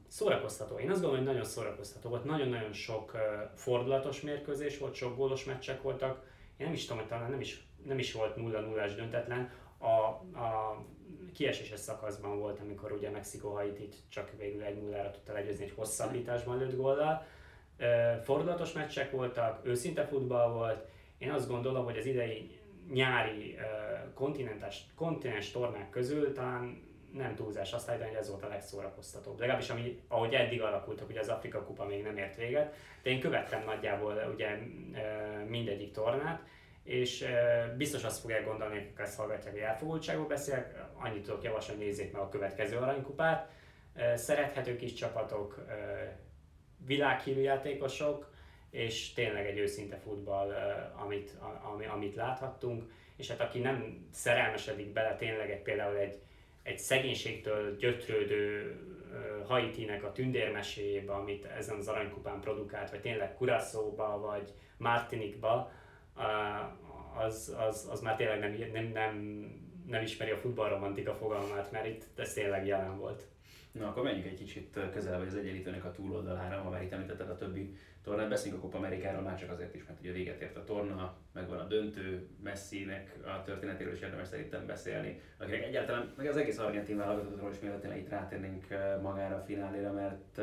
Szórakoztató. Én azt gondolom, hogy nagyon szórakoztató volt. Nagyon-nagyon sok fordulatos mérkőzés volt, sok gólos meccsek voltak. Én nem is tudom, hogy talán nem is nem is volt 0 0 döntetlen. A, a kieséses szakaszban volt, amikor ugye Mexikó Haitit csak végül egy 0 tudta legyőzni egy hosszabbításban lőtt góllal. Fordulatos meccsek voltak, őszinte futball volt. Én azt gondolom, hogy az idei nyári kontinens, kontinens tornák közül talán nem túlzás azt állítani, hogy ez volt a legszórakoztatóbb. Legalábbis ami, ahogy eddig alakultak, ugye az Afrika Kupa még nem ért véget, de én követtem nagyjából ugye mindegyik tornát, és biztos azt fogják gondolni, akik ezt hallgatják, hogy elfogultságból beszélek, annyit tudok javasolni, nézzék meg a következő aranykupát. Szerethető kis csapatok, világhírű játékosok, és tényleg egy őszinte futball, amit, ami, amit láthattunk, és hát aki nem szerelmesedik bele tényleg egy, például egy, egy szegénységtől gyötrődő Haitinek a tündérmeséjébe, amit ezen az aranykupán produkált, vagy tényleg Curaçao-ba, vagy Martinikba, az, az, az már tényleg nem, nem, nem, nem ismeri a futballromantika fogalmát, mert itt ez tényleg jelen volt. Na, akkor menjünk egy kicsit közelebb az egyenlítőnek a túloldalára, ha már itt említetted a többi tornát. Beszéljünk a Copa Amerikáról már csak azért is, mert ugye véget ért a torna, megvan a döntő, Messi-nek a történetéről is érdemes szerintem beszélni, akinek egyáltalán, meg az egész argentin válogatottról is mielőtt itt rátérnénk magára a fináléra, mert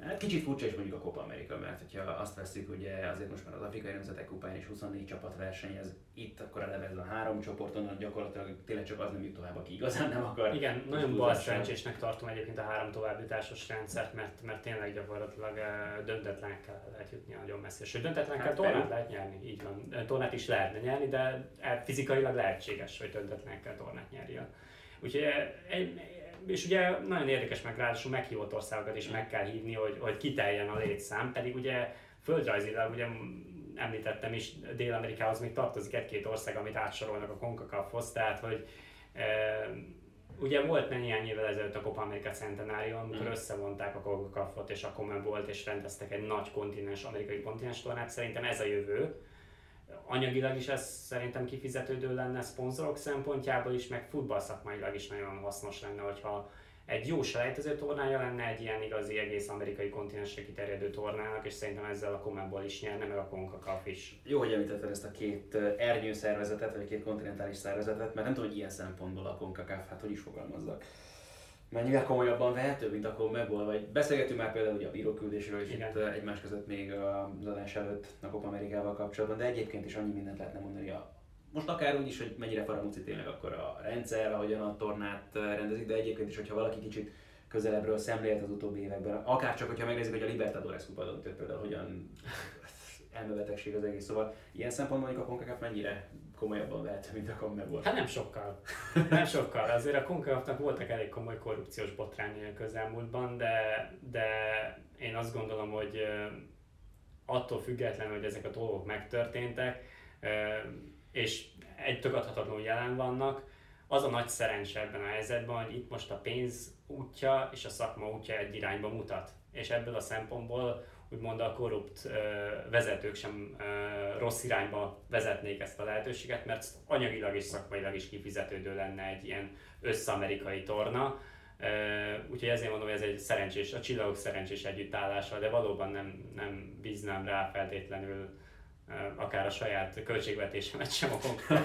Hát kicsit furcsa is mondjuk a Copa America, mert hogyha azt veszik, ugye azért most már az Afrikai Nemzetek Kupáján is 24 csapat versenyez, itt akkor eleve ez a három csoporton, gyakorlatilag tényleg csak az nem jut tovább, aki igazán nem akar. Igen, nagyon bal szerencsésnek tartom egyébként a három továbbjutásos rendszert, mert, mert tényleg gyakorlatilag eh, döntetlenekkel lehet jutni nagyon messze. Sőt, döntetlenekkel hát, tornát lehet nyerni, így van. Tornát is lehetne nyerni, de eh, fizikailag lehetséges, hogy döntetlenekkel tornát nyerjen. Úgyhogy eh, és ugye nagyon érdekes meg ráadásul meghívott országokat is meg kell hívni, hogy, hogy kiteljen a létszám, pedig ugye földrajzilag ugye említettem is, Dél-Amerikához még tartozik egy-két ország, amit átsorolnak a CONCACAF-hoz, tehát hogy e, ugye volt néhány évvel ezelőtt a Copa America Centenario, amikor mm. összevonták a CONCACAF-ot és a Commonwealth és rendeztek egy nagy kontinens, amerikai kontinens tornát, szerintem ez a jövő, anyagilag is ez szerintem kifizetődő lenne szponzorok szempontjából is, meg futballszakmailag is nagyon hasznos lenne, hogyha egy jó selejtező tornája lenne egy ilyen igazi egész amerikai kontinensre kiterjedő tornának, és szerintem ezzel a Commonból is nyerne, meg a CONCACAF is. Jó, hogy említetted ezt a két ernyő szervezetet, vagy két kontinentális szervezetet, mert nem tudom, hogy ilyen szempontból a CONCACAF, hát hogy is fogalmazzak mennyivel komolyabban vehető, mint akkor megvolt, vagy beszélgetünk már például ugye a bíróküldésről is Igen. itt egymás között még az adás előtt a Copa Amerikával kapcsolatban, de egyébként is annyi mindent lehetne mondani a most akár úgy is, hogy mennyire faramúci tényleg akkor a rendszer, ahogyan a tornát rendezik, de egyébként is, hogyha valaki kicsit közelebbről szemlélt az utóbbi években, akár csak, hogyha megnézzük, hogy a Libertadores kupa döntő például hogyan elmebetegség az egész. Szóval ilyen szempontból mondjuk a CONCACAF mennyire komolyabban vehető, mint a CONMEBOL? Hát nem sokkal. Nem sokkal. Azért a CONCACAF-nak voltak elég komoly korrupciós botrányai a közelmúltban, de, de én azt gondolom, hogy attól függetlenül, hogy ezek a dolgok megtörténtek, és egy tagadhatatlanul jelen vannak, az a nagy szerencse ebben a helyzetben, hogy itt most a pénz útja és a szakma útja egy irányba mutat. És ebből a szempontból úgymond a korrupt vezetők sem rossz irányba vezetnék ezt a lehetőséget, mert anyagilag és szakmailag is kifizetődő lenne egy ilyen összamerikai torna. Úgyhogy ezért mondom, hogy ez egy szerencsés, a csillagok szerencsés együttállása, de valóban nem, nem bíznám rá feltétlenül akár a saját költségvetésemet sem a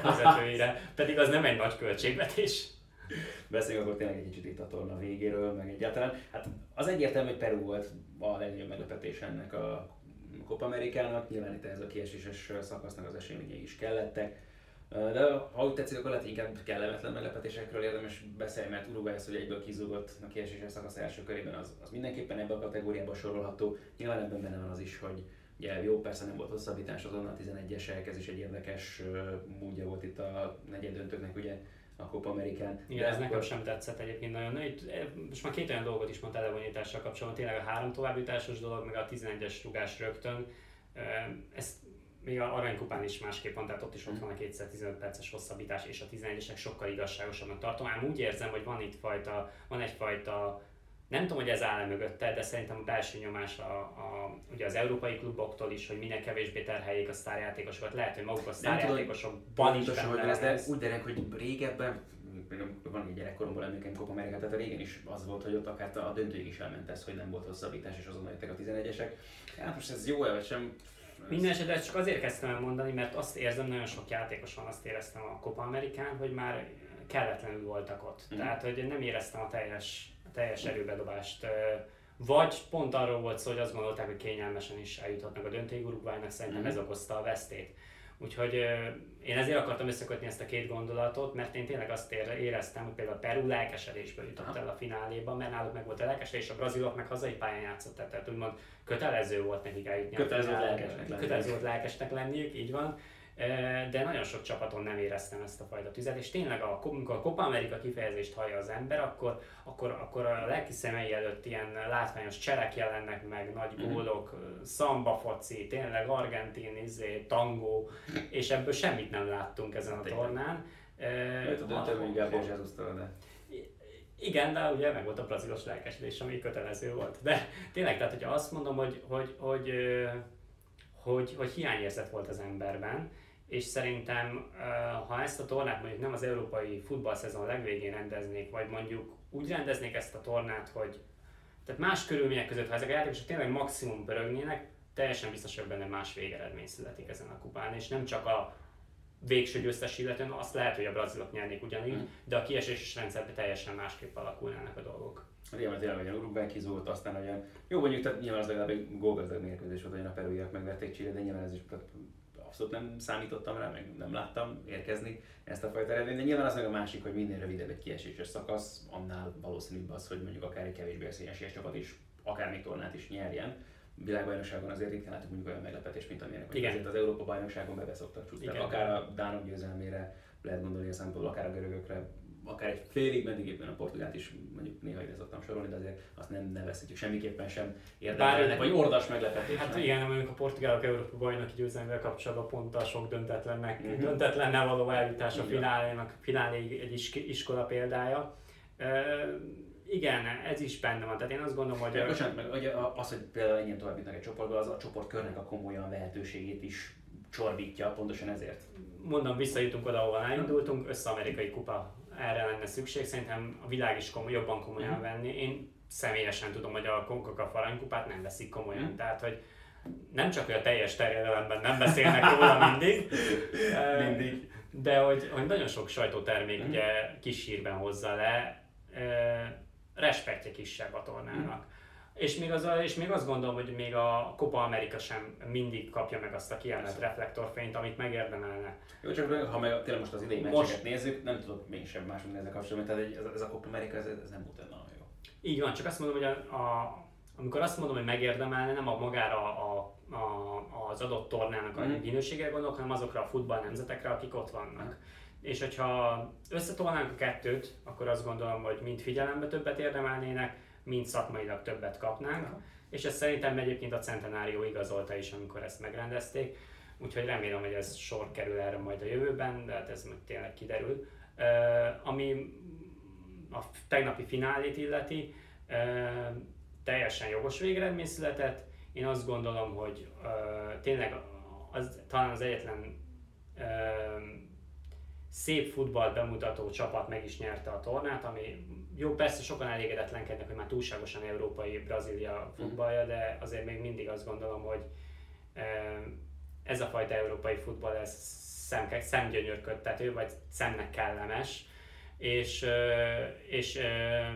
vezetőire, pedig az nem egy nagy költségvetés. Beszéljünk akkor tényleg egy kicsit itt a torna végéről, meg egyáltalán. Hát az egyértelmű, hogy Peru volt a legnagyobb meglepetés ennek a Copa Amerikának, nyilván itt ez a kieséses szakasznak az eseményei is kellettek. De ha úgy tetszik, akkor lehet inkább kellemetlen meglepetésekről érdemes beszélni, mert Uruguay az, hogy egyből kizúgott a kieséses szakasz első körében, az, az mindenképpen ebben a kategóriába sorolható. Nyilván ebben benne van az is, hogy Ugye jó, persze nem volt hosszabbítás azon a 11-esek, ez is egy érdekes módja volt itt a negyedöntőknek, ugye a Copa Amerikán. Igen, ez akkor... nekem sem tetszett egyébként nagyon. Itt, eh, most már két olyan dolgot is mondtál levonyítással kapcsolatban, tényleg a három továbbjutásos dolog, meg a 11-es rugás rögtön. Ez még a aranykupán is másképp van, tehát ott is ott van a 215 perces hosszabbítás, és a 11-esek sokkal igazságosabbnak tartom. Ám úgy érzem, hogy van itt fajta, van egyfajta nem tudom, hogy ez áll mögötte, de szerintem a belső nyomás a, a, ugye az európai kluboktól is, hogy minél kevésbé terheljék a sztárjátékosokat. Lehet, hogy maguk a sztárjátékosokban is benne ez, de úgy dereng, hogy régebben van egy gyerekkoromból emlékeim Copa America, tehát régen is az volt, hogy ott akár a döntőig is elment ez, hogy nem volt hosszabbítás, és azonnal jöttek a 11-esek. Hát most ez jó-e, vagy sem? Minden esetre ezt csak azért kezdtem el mondani, mert azt érzem, nagyon sok játékos van, azt éreztem a Copa Amerikán, hogy már kelletlenül voltak ott. Mm. Tehát, hogy nem éreztem a teljes teljes erőbedobást. Vagy pont arról volt szó, hogy azt gondolták, hogy kényelmesen is eljuthatnak a döntőig Uruguaynak, szerintem ez mhm. okozta a vesztét. Úgyhogy én ezért akartam összekötni ezt a két gondolatot, mert én tényleg azt éreztem, hogy például Peru lelkesedésből jutott el a fináléban, mert náluk meg volt a lelkesedés, a brazilok meg hazai pályán játszott, tehát úgymond kötelező volt nekik eljutni. Kötelező volt lelkesnek, kötelező volt lelkesnek lenniük, így van de nagyon sok csapaton nem éreztem ezt a fajta tüzet, és tényleg a, amikor a Copa America kifejezést hallja az ember, akkor, akkor, akkor a lelki szemei előtt ilyen látványos cselek jelennek meg, nagy mhm. gólok, mm-hmm. szamba foci, tényleg argentin, izé, tangó, és ebből semmit nem láttunk ezen a tornán. Őt a döntő Gábor jesus de... Igen, de ugye meg volt a brazilos lelkesedés, ami kötelező volt. De tényleg, tehát hogyha azt mondom, hogy, hogy, hogy, hogy, hogy hiányérzet volt az emberben, és szerintem, ha ezt a tornát mondjuk nem az európai futballszezon legvégén rendeznék, vagy mondjuk úgy rendeznék ezt a tornát, hogy tehát más körülmények között, ha ezek a játékosok tényleg maximum pörögnének, teljesen biztos, hogy benne más végeredmény születik ezen a kupán, és nem csak a végső győztes illetően azt lehet, hogy a brazilok nyernék ugyanígy, mm. de a kieséses rendszerben teljesen másképp alakulnának a dolgok. Rémet tényleg, hogy Uruguay kizúlt, aztán olyan, jó mondjuk, tehát nyilván az legalább egy gólgazdag mérkőzés volt, hogy a perúiak megverték Chile, de nyilván ez is abszolút nem számítottam rá, meg nem láttam érkezni ezt a fajta eredményt. De nyilván az meg a másik, hogy minél rövidebb egy kieséses szakasz, annál valószínűbb az, hogy mondjuk akár egy kevésbé esélyes csapat is, akár még tornát is nyerjen világbajnokságon azért ritkán látunk mondjuk olyan meglepetés, mint amilyenek Igen. azért az Európa bajnokságon bebeszoktak csúszni. Akár a Dánok győzelmére lehet gondolni a szempontból, akár a görögökre, akár egy félig meddig éppen a portugált is mondjuk néha ide szoktam sorolni, de azért azt nem nevezhetjük semmiképpen sem érdekelnek, vagy ordas meglepetés. Hát igen, mondjuk a portugálok Európa bajnoki győzelmével kapcsolatban pont a sok döntetlennek, uh-huh. döntetlennel való eljutás a finálénak, finálé egy iskola példája. Igen, ez is benne van. Tehát én azt gondolom, hogy... Bocsánat, meg hogy az, hogy például ennyien tovább jutnak egy csoportba, az a csoportkörnek a komolyan lehetőségét is csorbítja, pontosan ezért. Mondom, visszajutunk oda, ahol elindultunk, össze-amerikai kupa erre lenne szükség, szerintem a világ is komoly, jobban komolyan mm. venni. Én személyesen tudom, hogy a CONCACAF aranykupát nem veszik komolyan, mm. tehát hogy nem csak, hogy a teljes terjedelemben nem beszélnek róla mindig, mindig. de hogy, hogy nagyon sok sajtótermék mm. ugye kis hírben hozza le, respektje kisebb a tornának. Mm. És még, az, és még azt gondolom, hogy még a Copa America sem mindig kapja meg azt a kiemelt reflektorfényt, amit megérdemelne. Jó, csak ha meg tényleg most az idei most... meccseket nézzük, nem tudok mégsem más mondani ezzel kapcsolatban, tehát ez, ez a Copa America ez, ez nem mutat nagyon jó. Így van, csak azt mondom, hogy a, a, amikor azt mondom, hogy megérdemelne, nem a magára a, a, az adott tornának a mm. minőségére gondolok, hanem azokra a futball nemzetekre, akik ott vannak. Mm. És hogyha összetolnánk a kettőt, akkor azt gondolom, hogy mind figyelembe többet érdemelnének, mind szakmailag többet kapnánk. Ja. És ez szerintem egyébként a Centenárió igazolta is, amikor ezt megrendezték. Úgyhogy remélem, hogy ez sor kerül erre majd a jövőben, de hát ez majd tényleg kiderül. Uh, ami a tegnapi finálét illeti, uh, teljesen jogos végeredmény született. Én azt gondolom, hogy uh, tényleg az, talán az egyetlen uh, szép futball bemutató csapat meg is nyerte a tornát, ami jó, persze sokan elégedetlenkednek, hogy már túlságosan európai Brazília futballja, de azért még mindig azt gondolom, hogy ez a fajta európai futball ez szem, szemgyönyörködtető, vagy szemnek kellemes, és, és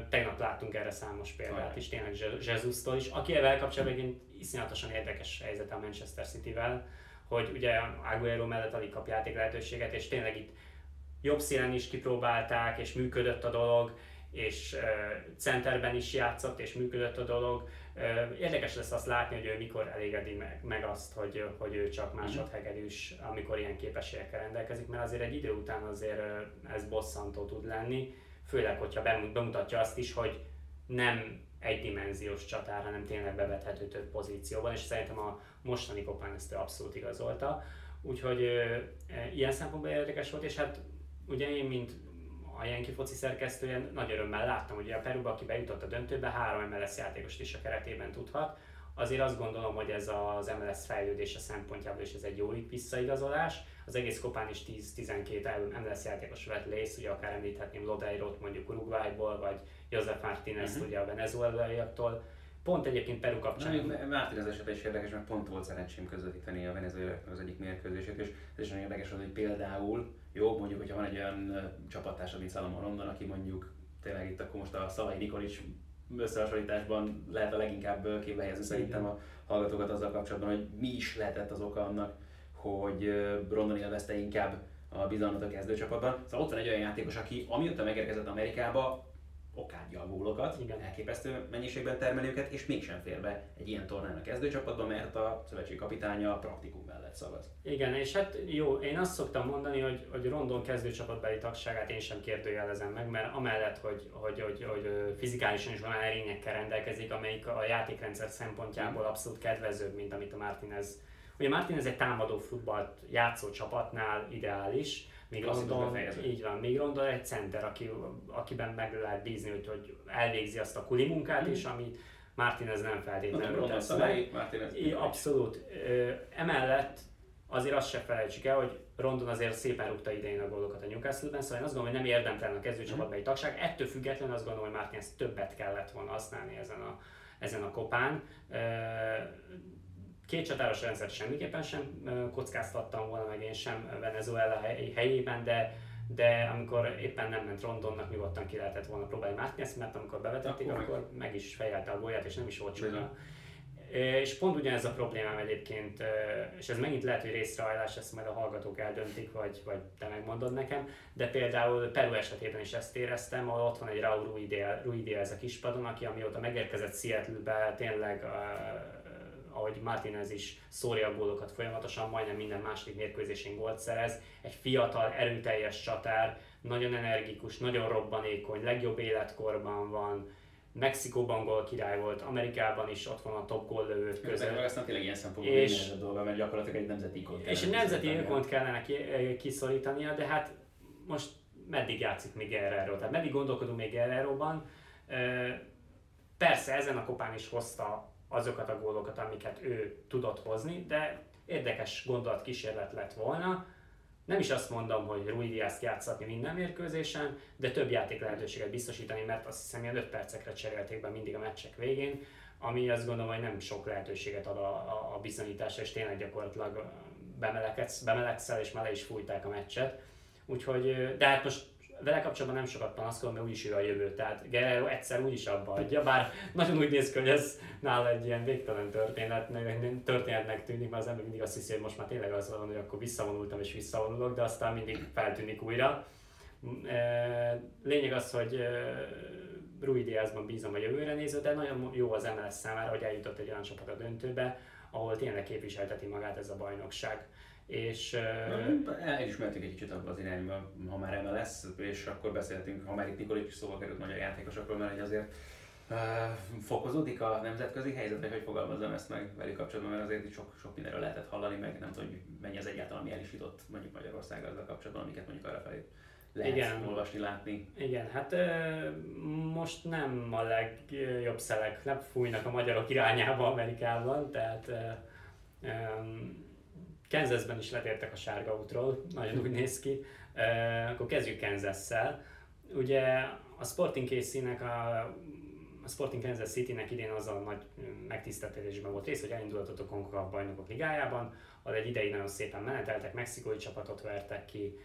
tegnap láttunk erre számos példát is, tényleg Jesus-tól is, aki ezzel kapcsolatban egy iszonyatosan érdekes helyzet a Manchester City-vel, hogy ugye Aguero mellett alig kap játék lehetőséget, és tényleg itt jobb szélen is kipróbálták, és működött a dolog, és centerben is játszott, és működött a dolog. Érdekes lesz azt látni, hogy ő mikor elégedi meg, meg azt, hogy, hogy ő csak mhm. másodhegedűs, amikor ilyen képességekkel rendelkezik, mert azért egy idő után azért ez bosszantó tud lenni, főleg, hogyha bemutatja azt is, hogy nem egydimenziós csatár, hanem tényleg bevethető több pozícióban, és szerintem a mostani kopán ezt abszolút igazolta. Úgyhogy e, ilyen szempontból érdekes volt, és hát ugye én, mint a Yankee foci szerkesztője nagy örömmel láttam, hogy a Peruba, aki bejutott a döntőbe, három MLS játékost is a keretében tudhat. Azért azt gondolom, hogy ez az MLS fejlődése szempontjából is ez egy jó visszaigazolás. Az egész kopán is 10-12 MLS játékos vett részt, ugye akár említhetném Lodeirot mondjuk Uruguayból, vagy Josef Martinez uh-huh. ugye a venezuelaiaktól. Pont egyébként Peru kapcsán. Na, Martinez eset is érdekes, mert pont volt szerencsém közvetíteni a venezuelaiaknak az egyik mérkőzését, és ez is nagyon érdekes, hogy például jó, mondjuk, hogyha van egy olyan csapattársad, mint Salomon Rondon, aki mondjuk tényleg itt akkor most a Szalai Nikolic összehasonlításban lehet a leginkább képbe helyezni szerintem a hallgatókat azzal kapcsolatban, hogy mi is lehetett az oka annak, hogy Rondon élvezte inkább a bizalmat a kezdőcsapatban. Szóval ott van egy olyan játékos, aki amióta megérkezett Amerikába, okádja a gólokat, Igen. elképesztő mennyiségben termeli őket, és mégsem fér be egy ilyen tornán a kezdőcsapatba, mert a szövetségi kapitánya praktikum mellett szavaz. Igen, és hát jó, én azt szoktam mondani, hogy, hogy Rondon kezdőcsapatbeli tagságát én sem kérdőjelezem meg, mert amellett, hogy, hogy, hogy, hogy fizikálisan is olyan erényekkel rendelkezik, amelyik a játékrendszer szempontjából abszolút kedvezőbb, mint amit a Martinez. Ugye Martinez egy támadó futballt játszó csapatnál ideális, még Rondon, így van, még Rondon egy center, aki, akiben meg lehet bízni, hogy, hogy elvégzi azt a kuli munkát, mm. és ami Martinez nem feltétlenül tesz meg. Abszolút. Emellett azért azt se felejtsük el, hogy Rondon azért szépen rúgta idején a gólokat a Newcastle-ben, szóval én azt gondolom, hogy nem érdemtelen a kezdőcsapatbeli mm. tagság. Ettől függetlenül azt gondolom, hogy Martinez többet kellett volna használni ezen a, ezen a kopán két csatáros rendszer semmiképpen sem kockáztattam volna, meg én sem Venezuela helyében, de de amikor éppen nem ment Rondonnak, nyugodtan ki lehetett volna próbálni ezt, mert amikor bevetették, akkor, akkor meg is fejelte a gólyát, és nem is volt csuda. És pont ugyanez a problémám egyébként, és ez megint lehet, hogy részrehajlás, ezt majd a hallgatók eldöntik, vagy, vagy te megmondod nekem, de például Peru esetében is ezt éreztem, ahol ott van egy Raúl Ruidél, a kispadon, aki amióta megérkezett Seattle-be, tényleg ahogy Martinez is szórja a gólokat folyamatosan, majdnem minden második mérkőzésén gólt szerez. Egy fiatal, erőteljes csatár, nagyon energikus, nagyon robbanékony, legjobb életkorban van, Mexikóban gól király volt, Amerikában is ott van a top góllövők között. Meg aztán tényleg ilyen szempontból és, a dolga, mert gyakorlatilag egy nemzeti ikont És egy nemzeti ikont kellene kiszorítania, de hát most meddig játszik még Guerrero? Tehát meddig gondolkodunk még Guerrero-ban? Persze ezen a kopán is hozta azokat a gólokat, amiket ő tudott hozni, de érdekes gondolat kísérlet lett volna. Nem is azt mondom, hogy Rui Diaz játszatni minden mérkőzésen, de több játék lehetőséget biztosítani, mert azt hiszem, hogy 5 percekre cserélték be mindig a meccsek végén, ami azt gondolom, hogy nem sok lehetőséget ad a, a, a bizonyításra, és tényleg gyakorlatilag bemelegszel, és már le is fújták a meccset. Úgyhogy, de hát most vele kapcsolatban nem sokat panaszkodom, mert úgyis ő a jövő. Tehát Guerrero egyszer úgyis abba adja, bár nagyon úgy néz ki, hogy ez nála egy ilyen végtelen történet, történetnek tűnik, mert az ember mindig azt hiszi, hogy most már tényleg az van, hogy akkor visszavonultam és visszavonulok, de aztán mindig feltűnik újra. E, lényeg az, hogy e, Rui Diazban bízom a jövőre nézve, de nagyon jó az MLS számára, hogy eljutott egy olyan csapat a döntőbe, ahol tényleg képviselteti magát ez a bajnokság és... Elismertük egy kicsit abban az irányba, ha már eme lesz, és akkor beszéltünk, ha már itt Nikolic szóval került magyar játékosokról, mert azért uh, fokozódik a nemzetközi helyzet, vagy hogy fogalmazom ezt meg velük kapcsolatban, mert azért itt sok, sok mindenről lehetett hallani, meg nem tudom, hogy mennyi az egyáltalán, ami elisított mondjuk Magyarország azzal kapcsolatban, amiket mondjuk arra felé lehet Igen. olvasni, látni. Igen, hát most nem a legjobb szelek, nem fújnak a magyarok irányába Amerikában, tehát Kansasben is letértek a sárga útról, nagyon úgy néz ki. Uh, akkor kezdjük Kansas-szel. Ugye a Sporting KC-nek a, a Sporting Kansas City-nek idén az a nagy megtiszteltetésben volt rész, hogy elindulhatott a CONCACAF bajnokok ligájában, ahol egy ideig nagyon szépen meneteltek, mexikói csapatot vertek ki,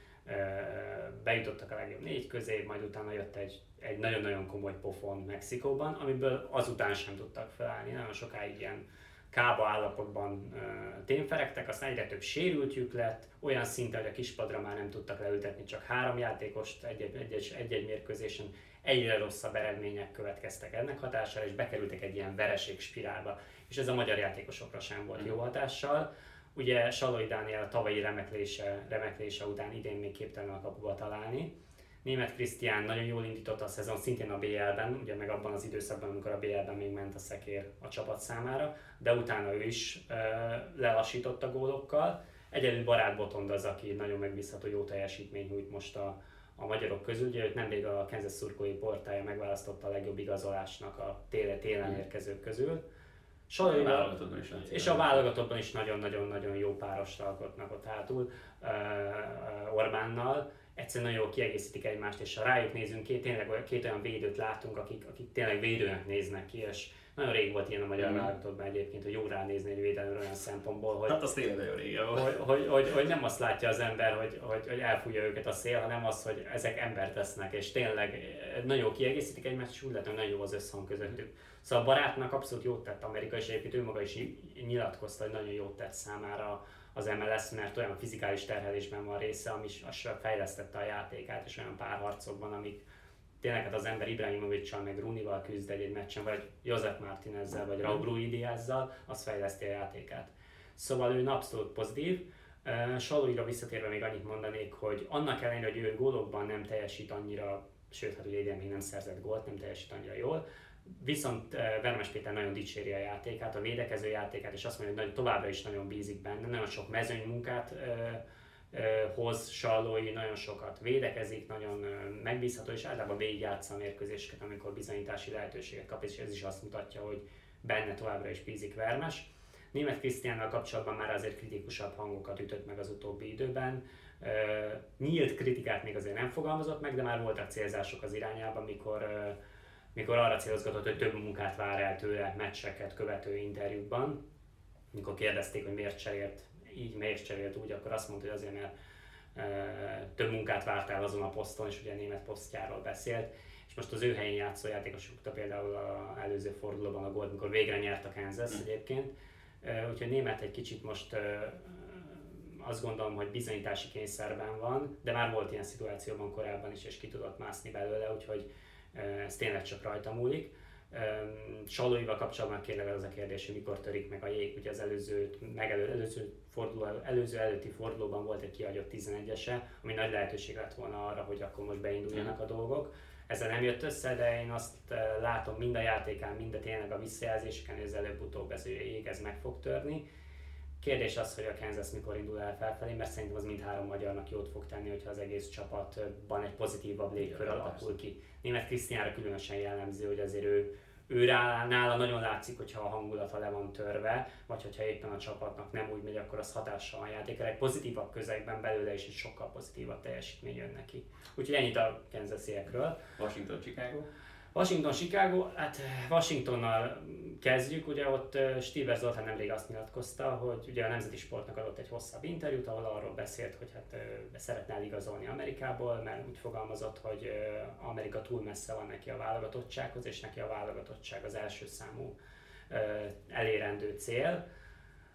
bejutottak a legjobb négy közé, majd utána jött egy, egy nagyon-nagyon komoly pofon Mexikóban, amiből azután sem tudtak felállni. Nagyon sokáig ilyen kába állapotban témferegtek, aztán egyre több sérültjük lett, olyan szinten, hogy a kispadra már nem tudtak leültetni csak három játékost egy-egy, mérkőzésen, egyre rosszabb eredmények következtek ennek hatására, és bekerültek egy ilyen vereség spirálba, és ez a magyar játékosokra sem volt jó hatással. Ugye Salai Dániel tavalyi remeklése, remeklése után idén még képtelen a kapuba találni, Német Krisztián nagyon jól indította a szezon, szintén a BL-ben, ugye meg abban az időszakban, amikor a BL-ben még ment a szekér a csapat számára, de utána ő is e, lelassította gólokkal. Egyedül Barát Botond az, aki nagyon megbízható jó teljesítmény nyújt most a, a magyarok közül. Ugye őt nemrég a Kansas szurkolói portája megválasztotta a legjobb igazolásnak a téle, télen érkezők közül. Sajnálom, és a válogatottban is nagyon-nagyon-nagyon jó párost alkotnak ott hátul uh, Orbánnal egyszerűen nagyon jól kiegészítik egymást, és ha rájuk nézünk, két, tényleg olyan, két olyan védőt látunk, akik, akik tényleg védőnek néznek ki, és nagyon rég volt ilyen a magyar mm. válogatottban egyébként, hogy jó ránézni egy védelőre olyan szempontból, hogy, hát az tényleg nagyon. Hogy, hogy, hogy, hogy, nem azt látja az ember, hogy, hogy, hogy elfújja őket a szél, hanem az, hogy ezek embert tesznek, és tényleg nagyon jól kiegészítik egymást, és úgy lehet, hogy nagyon jó az összhang közöttük. Szóval a barátnak abszolút jót tett Amerika, és egyébként ő maga is nyilatkozta, hogy nagyon jót tett számára az MLS, mert olyan fizikális terhelésben van része, ami fejlesztette a játékát, és olyan párharcokban, amik tényleg hát az ember Ibrahimovic-sal, meg Runival küzd egy, egy meccsen, vagy Josep Martinezzel, vagy Raúl Ruidiazzal, az fejleszti a játékát. Szóval ő abszolút pozitív. Salóira visszatérve még annyit mondanék, hogy annak ellenére, hogy ő gólokban nem teljesít annyira, sőt, hát ugye idén még nem szerzett gólt, nem teljesít annyira jól, Viszont eh, Vermes Péter nagyon dicséri a játékát, a védekező játékát, és azt mondja, hogy továbbra is nagyon bízik benne, nagyon sok mezőny munkát eh, eh, hoz Sallói, nagyon sokat védekezik, nagyon megbízható, és általában végigjátsza a mérkőzéseket, amikor bizonyítási lehetőséget kap, és ez is azt mutatja, hogy benne továbbra is bízik Vermes. Német Krisztiánnal kapcsolatban már azért kritikusabb hangokat ütött meg az utóbbi időben. Nyílt kritikát még azért nem fogalmazott meg, de már voltak célzások az irányában, mikor mikor arra célozgatott, hogy több munkát vár el tőle meccseket követő interjúkban. mikor kérdezték, hogy miért cserélt így, miért cserélt úgy, akkor azt mondta, hogy azért, mert több munkát várt el azon a poszton, és ugye a német posztjáról beszélt, és most az ő helyén játszó játékos rúgta például az előző fordulóban a gólt, mikor végre nyert a Kansas egyébként. Úgyhogy német egy kicsit most azt gondolom, hogy bizonyítási kényszerben van, de már volt ilyen szituációban korábban is, és ki tudott mászni belőle, úgyhogy ez tényleg csak rajta múlik. Salóival kapcsolatban kérlek az a kérdés, hogy mikor törik meg a jég. Ugye az előző, megelő, előző, forduló, előző előtti fordulóban volt egy kiadott 11-ese, ami nagy lehetőség lett volna arra, hogy akkor most beinduljanak a dolgok. Ezzel nem jött össze, de én azt látom mind a játékán, mind a tényleg a visszajelzéseken, hogy az előbb-utóbb ez ez meg fog törni. Kérdés az, hogy a Kansas mikor indul el felfelé, mert szerintem az mindhárom magyarnak jót fog tenni, hogyha az egész csapatban egy pozitívabb légkör alakul ki. Német Krisztiánra különösen jellemző, hogy azért ő, ő rá, nála nagyon látszik, hogyha a hangulata le van törve, vagy hogyha éppen a csapatnak nem úgy megy, akkor az hatással van játékra. Egy pozitívabb közegben belőle is egy sokkal pozitívabb teljesítmény jön neki. Úgyhogy ennyit a kansas Washington, Chicago. Washington, Chicago, hát eh, Washingtonnal kezdjük, ugye ott eh, Steve Zoltán nemrég azt nyilatkozta, hogy ugye a Nemzeti Sportnak adott egy hosszabb interjút, ahol arról beszélt, hogy hát eh, szeretne eligazolni Amerikából, mert úgy fogalmazott, hogy Amerika túl messze van neki a válogatottsághoz, és neki a válogatottság az első számú elérendő cél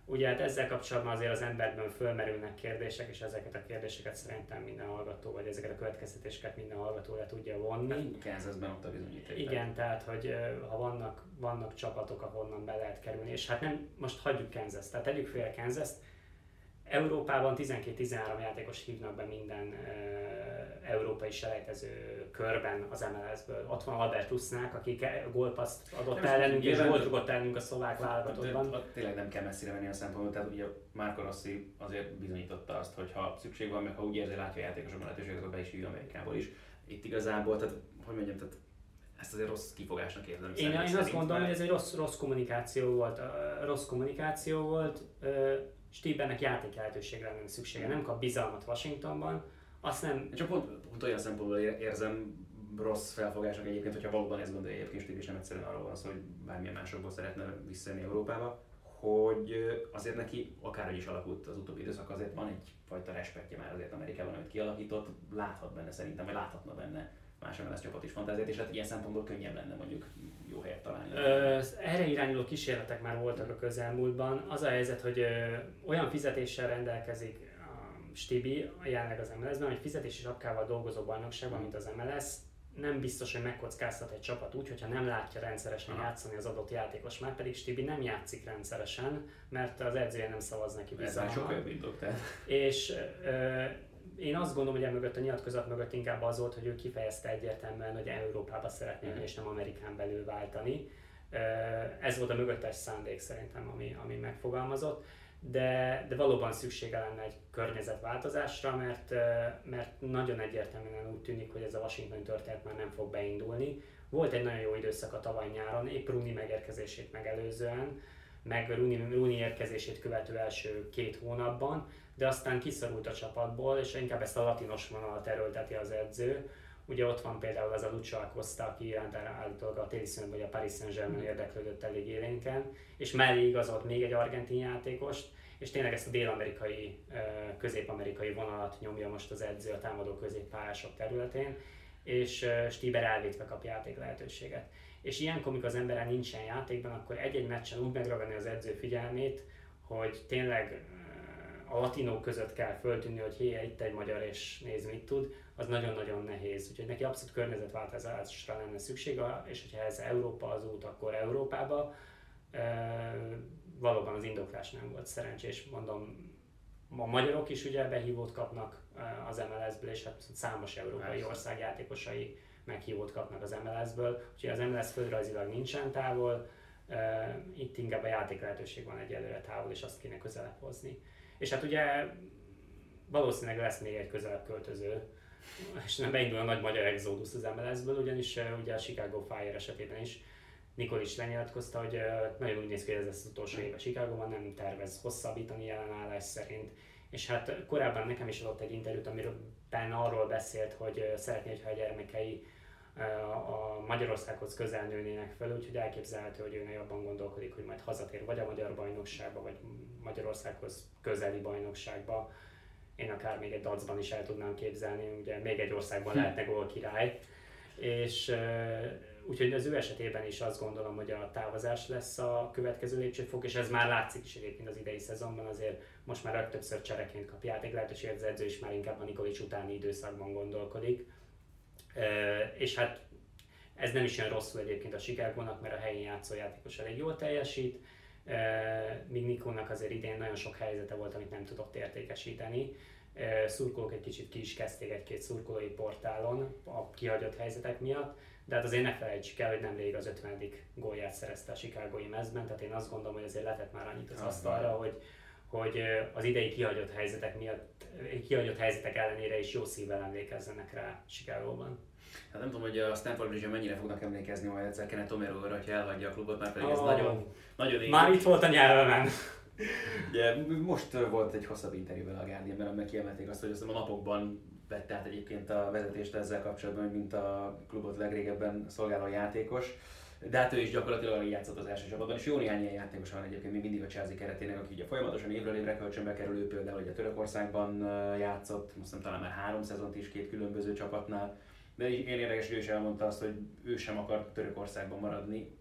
Ugye hát ezzel kapcsolatban azért az emberben fölmerülnek kérdések, és ezeket a kérdéseket szerintem minden hallgató, vagy ezeket a következtetéseket minden hallgató le tudja vonni. Kansasben ott a bizonyíték. Igen, tehát hogy ha vannak, vannak csapatok, ahonnan be lehet kerülni, és hát nem, most hagyjuk Kansas, tehát tegyük fél kansas Európában 12-13 játékos hívnak be minden uh, európai selejtező körben az MLS-ből. Ott van Albert Lusznák, aki gólpaszt adott nem ellenünk, és gólt rugott ellenünk a szlovák válogatottban. Tényleg nem kell messzire menni a szempontból, tehát ugye Márko Rossi azért bizonyította azt, hogy ha szükség van, meg ha úgy érzi, látja a játékosok lehetőséget, akkor be is hívja Amerikából is. Itt igazából, tehát hogy mondjam, tehát ezt azért rossz kifogásnak érzem. Én, én azt gondolom, hogy ez egy rossz, rossz kommunikáció volt. Rossz kommunikáció volt Stiebernek játék lehetőségre lenne szüksége, nem kap bizalmat Washingtonban, azt nem... Csak pont, pont olyan szempontból érzem rossz felfogásnak egyébként, hogyha valóban ezt gondolja. Egyébként Steve, és nem egyszerűen arról van szó, hogy bármilyen másokból szeretne visszajönni Európába, hogy azért neki akárhogy is alakult az utóbbi időszak, azért van egyfajta respektje már azért Amerikában, amit kialakított, láthat benne szerintem, vagy láthatna benne más MLS csapat is fantáziát, és hát ilyen szempontból könnyebb lenne mondjuk jó helyet találni. Ö, erre irányuló kísérletek már voltak a közelmúltban. Az a helyzet, hogy ö, olyan fizetéssel rendelkezik a Stibi, jelenleg az MLS-ben, hogy fizetési sapkával dolgozó bajnokságban, mint az MLS, nem biztos, hogy megkockáztat egy csapat úgy, hogyha nem látja rendszeresen játszani az adott játékos, már pedig Stibi nem játszik rendszeresen, mert az edzője nem szavaz neki bizalmat. Ez már sokkal És ö, én azt gondolom, hogy emögött a nyilatkozat mögött inkább az volt, hogy ő kifejezte egyértelműen, hogy Európába szeretné mm. és nem Amerikán belül váltani. Ez volt a mögöttes szándék szerintem, ami, ami megfogalmazott, de, de valóban szüksége lenne egy környezetváltozásra, mert, mert nagyon egyértelműen úgy tűnik, hogy ez a Washington történet már nem fog beindulni. Volt egy nagyon jó időszak a tavaly nyáron, épp Runi megérkezését megelőzően, meg Runi, Runi érkezését követő első két hónapban, de aztán kiszorult a csapatból, és inkább ezt a latinos vonalat erőlteti az edző. Ugye ott van például az a Lucio Acosta, aki iránt állítólag a téli vagy a Paris Saint-Germain érdeklődött elég élénken, és mellé igazolt még egy argentin játékost, és tényleg ezt a dél-amerikai, közép-amerikai vonalat nyomja most az edző a támadó középpályások területén, és Stieber elvétve kap játék lehetőséget. És ilyenkor, amikor az emberen nincsen játékban, akkor egy-egy meccsen úgy megragadni az edző figyelmét, hogy tényleg a latinok között kell föltűnni, hogy hé, itt egy magyar és néz mit tud, az nagyon-nagyon nehéz. Úgyhogy neki abszolút környezetváltozásra lenne szüksége, és hogyha ez Európa az út, akkor Európába. Valóban az indoklás nem volt szerencsés, mondom, a magyarok is ugye behívót kapnak az MLS-ből, és hát számos európai ország játékosai meghívót kapnak az MLS-ből, úgyhogy az MLS földrajzilag nincsen távol, itt inkább a játék lehetőség van egyelőre távol, és azt kéne közelebb hozni. És hát ugye valószínűleg lesz még egy közelebb költöző, és nem beindul a nagy magyar exodus az MLS-ből, ugyanis ugye a Chicago Fire esetében is Nikol is lenyilatkozta, hogy nagyon úgy néz ki, hogy ez lesz az utolsó éve Chicago-ban, nem tervez hosszabbítani jelenállás szerint. És hát korábban nekem is adott egy interjút, amiről arról beszélt, hogy szeretné, hogyha a gyermekei a Magyarországhoz közel nőnének fel, úgyhogy elképzelhető, hogy ő jobban gondolkodik, hogy majd hazatér vagy a magyar bajnokságba, vagy Magyarországhoz közeli bajnokságba. Én akár még egy dacban is el tudnám képzelni, ugye még egy országban hm. lehetne gól király. És úgyhogy az ő esetében is azt gondolom, hogy a távozás lesz a következő lépcsőfok, és ez már látszik is egyébként az idei szezonban, azért most már többször csereként kap játék lehetőség, az edző is már inkább a Nikolics utáni időszakban gondolkodik. És hát ez nem is olyan rosszul egyébként a Chicagónak, mert a helyén játszó játékos elég jól teljesít, míg Nikónak azért idén nagyon sok helyzete volt, amit nem tudott értékesíteni. Szurkolók egy kicsit ki is kezdték egy-két szurkolói portálon a kihagyott helyzetek miatt, de hát azért ne felejtsük el, hogy nemrég az 50. gólját szerezte a Chicagói mezben, tehát én azt gondolom, hogy azért letett már annyit az asztalra, hogy, hogy az idei kihagyott helyzetek miatt, kihagyott helyzetek ellenére is jó szívvel emlékezzenek rá Chicagóban. Hát nem tudom, hogy a Stanford bridge mennyire fognak emlékezni majd egyszer Kenneth Omerover, hogyha elhagyja a klubot, már pedig oh, ez nagyon, nagyon égi. Már itt volt a nyelvemen. Ugye, most volt egy hosszabb interjúban a Guardianben, amiben kiemelték azt, hogy azt a napokban vette át egyébként a vezetést ezzel kapcsolatban, mint a klubot legrégebben szolgáló játékos. De hát ő is gyakorlatilag játszott az első csapatban, és jó néhány ilyen játékos van egyébként még mindig a Chelsea keretének, aki ugye folyamatosan évről évre kölcsönbe kerül, például ugye Törökországban játszott, most nem talán már három szezont is két különböző csapatnál, de én érdekes, hogy ő is elmondta azt, hogy ő sem akar Törökországban maradni.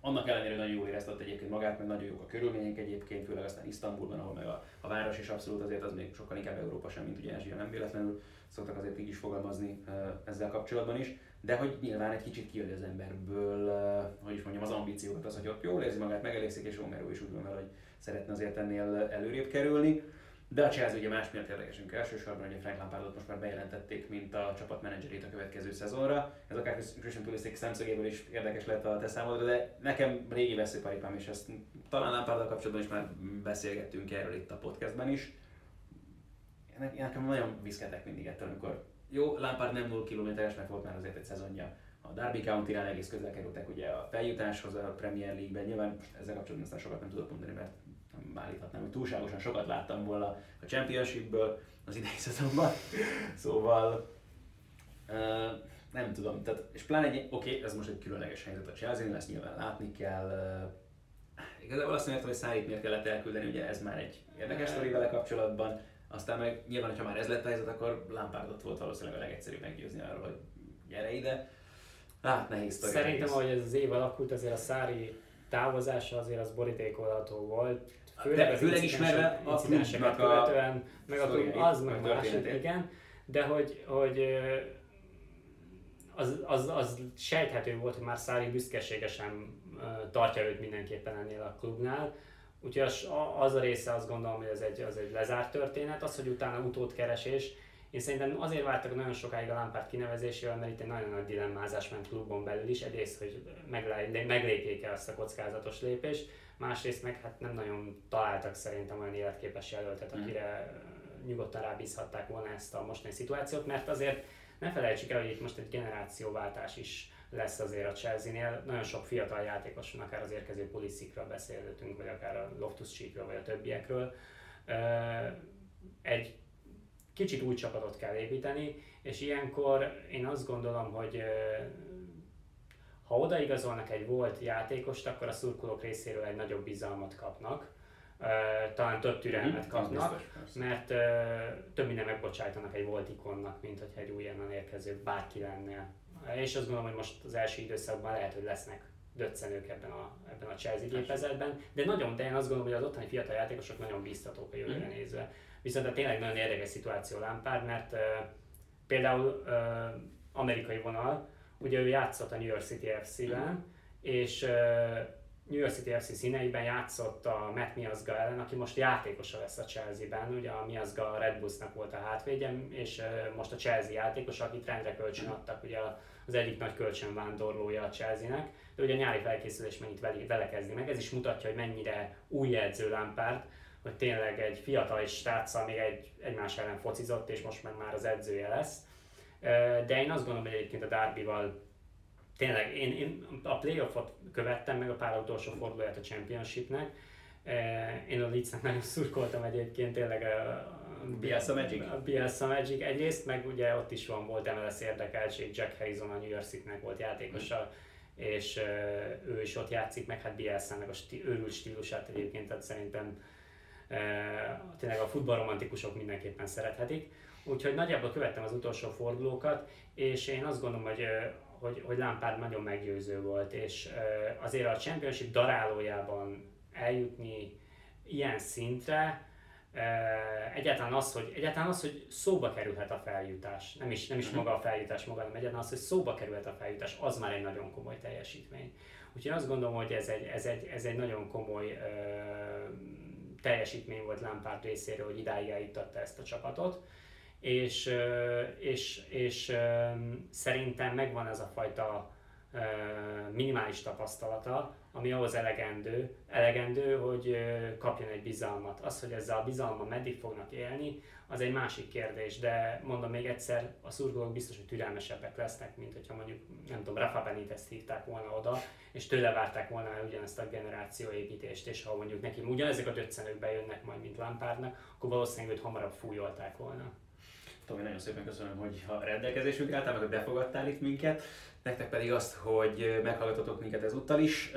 Annak ellenére nagyon jól éreztett egyébként magát, meg nagyon jók a körülmények egyébként, főleg aztán Isztambulban, ahol meg a, a város is abszolút azért az még sokkal inkább Európa sem, mint ugye Ázsia nem véletlenül szoktak azért így is fogalmazni ezzel kapcsolatban is, de hogy nyilván egy kicsit kijön az emberből, hogy is mondjam, az ambíciókat, az, hogy ott jól érzi magát, megelégszik, és Romero is úgy gondol, hogy szeretne azért ennél előrébb kerülni. De a Chelsea ugye más miatt érdekesünk elsősorban, hogy Frank Lampardot most már bejelentették, mint a csapat menedzserét a következő szezonra. Ez akár Christian Pulisic szemszögéből is érdekes lett a te számodra, de nekem régi veszőparipám, és ezt talán Lamparddal kapcsolatban is már beszélgettünk erről itt a podcastben is. Nekem nagyon viszketek mindig ettől, amikor jó, Lampard nem 0 kilométeres, mert volt már azért egy szezonja a Derby County-nál egész közel kerültek ugye a feljutáshoz a Premier League-ben. Nyilván ezzel kapcsolatban aztán sokat nem tudok mondani, mert nem állíthatnám, hogy túlságosan sokat láttam volna a Championshipből az idei szezonban. szóval uh, nem tudom, tehát, és pláne egy, oké, okay, ez most egy különleges helyzet a chelsea ezt nyilván látni kell. Uh, igazából azt nem értem, hogy Szárit miért kellett elküldeni, ugye ez már egy érdekes sztori vele kapcsolatban. Aztán meg nyilván, ha már ez lett a helyzet, akkor Lampardot volt valószínűleg a legegyszerűbb meggyőzni arról, hogy gyere ide. Hát nehéz sztori. Szerintem, ahogy ez az év alakult, azért a Szári távozása azért az borítékolható volt. Főleg, az főleg ismerve a klubnak követően, meg a klub, az meg másik, igen. De hogy, hogy az, az, az sejthető volt, hogy már Szári büszkeségesen tartja őt mindenképpen ennél a klubnál. Úgyhogy az, az a része azt gondolom, hogy ez egy, az egy lezárt történet. Az, hogy utána utódkeresés, én szerintem azért vártak nagyon sokáig a Lampard kinevezésével, mert itt egy nagyon nagy dilemmázás ment klubon belül is. Egyrészt, hogy meglépjék-e azt a kockázatos lépést, másrészt meg hát nem nagyon találtak szerintem olyan életképes jelöltet, mm. akire nyugodtan rábízhatták volna ezt a mostani szituációt, mert azért ne felejtsük el, hogy itt most egy generációváltás is lesz azért a Chelsea-nél. Nagyon sok fiatal játékos van, akár az érkező Pulisikről beszélhetünk, vagy akár a loftus cheekről vagy a többiekről. Egy kicsit új csapatot kell építeni, és ilyenkor én azt gondolom, hogy ha odaigazolnak egy volt játékost, akkor a szurkolók részéről egy nagyobb bizalmat kapnak, talán több türelmet mhm, kapnak, biztos, mert több minden megbocsájtanak egy volt ikonnak, mint hogyha egy újonnan érkező bárki lenne. És azt gondolom, hogy most az első időszakban lehet, hogy lesznek döccenők ebben a, ebben a Chelsea gépezetben, de nagyon, de én azt gondolom, hogy az ottani fiatal játékosok nagyon biztatók a jövőre mm. nézve. Viszont a tényleg nagyon érdekes szituáció Lampard, mert uh, például uh, amerikai vonal, ugye ő játszott a New York City FC-ben, mm. és uh, New York City FC színeiben játszott a Matt Miazga ellen, aki most játékosa lesz a Chelsea-ben, ugye a Miazga a Red Bullsnak volt a hátvédje, és most a Chelsea játékos, akit rendre kölcsön adtak, ugye az egyik nagy kölcsönvándorlója a Chelsea-nek, de ugye a nyári felkészülés mennyit vele, vele kezdi meg, ez is mutatja, hogy mennyire új edző Lampard, hogy tényleg egy fiatal és stáccal még egy, egymás ellen focizott, és most meg már az edzője lesz. De én azt gondolom, hogy egyébként a Darbyval tényleg én, én a playoffot követtem meg a pár utolsó fordulóját a Championshipnek. Én a Leedsnek nagyon szurkoltam egyébként, tényleg Bielsa Magic. A Bielsa Magic egyrészt, meg ugye ott is van, volt MLS érdekeltség, Jack Harrison a New York City-nek volt játékosa, és ő is ott játszik, meg hát Bielsa-nek a stí- őrült stílusát egyébként, tehát szerintem tényleg a futballromantikusok mindenképpen szerethetik. Úgyhogy nagyjából követtem az utolsó fordulókat, és én azt gondolom, hogy, hogy, hogy Lampard nagyon meggyőző volt, és azért a Championship darálójában eljutni ilyen szintre, egyáltalán az, hogy, egyáltalán az, hogy szóba kerülhet a feljutás, nem is, nem is mhm. maga a feljutás maga, hanem egyáltalán az, hogy szóba kerülhet a feljutás, az már egy nagyon komoly teljesítmény. Úgyhogy azt gondolom, hogy ez egy, ez egy, ez egy nagyon komoly teljesítmény volt Lampard részéről, hogy idáig eljuttatta ezt a csapatot, és, és, és szerintem megvan ez a fajta minimális tapasztalata, ami ahhoz elegendő, elegendő, hogy kapjon egy bizalmat. Az, hogy ezzel a bizalma meddig fognak élni, az egy másik kérdés, de mondom még egyszer, a szurkolók biztos, hogy türelmesebbek lesznek, mint hogyha mondjuk, nem tudom, Rafa Benitez hívták volna oda, és tőle várták volna ugyanezt a generációépítést, és ha mondjuk neki ugyanezek a döccenők bejönnek majd, mint Lampardnak, akkor valószínűleg őt hamarabb fújolták volna. Tomi, nagyon szépen köszönöm, hogy a rendelkezésünkre álltál, meg hogy befogadtál itt minket. Nektek pedig azt, hogy meghallgatotok minket ezúttal is.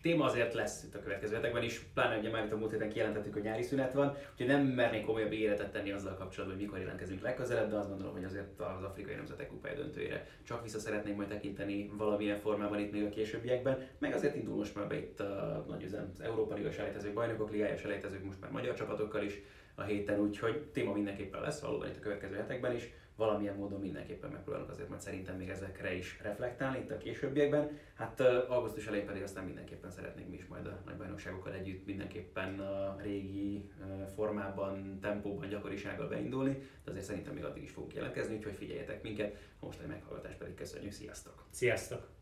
Téma azért lesz itt a következő hetekben is, pláne ugye már itt a múlt héten kijelentettük, hogy nyári szünet van, úgyhogy nem mernék komolyabb életet tenni azzal kapcsolatban, hogy mikor jelentkezünk legközelebb, de azt gondolom, hogy azért az afrikai nemzetek kupája döntőjére csak vissza szeretnénk majd tekinteni valamilyen formában itt még a későbbiekben, meg azért indul most már be itt a nagy üzem, az Európa Liga selejtezők, Bajnokok Ligája selejtezők most már magyar csapatokkal is a héten, úgyhogy téma mindenképpen lesz valóban itt a következő hetekben is valamilyen módon mindenképpen megpróbálunk azért majd szerintem még ezekre is reflektálni itt a későbbiekben. Hát augusztus elején pedig aztán mindenképpen szeretnénk mi is majd a nagy bajnokságokkal együtt mindenképpen a régi formában, tempóban, gyakorisággal beindulni, de azért szerintem még addig is fogunk jelentkezni, úgyhogy figyeljetek minket, a mostani meghallgatást pedig köszönjük, sziasztok! Sziasztok!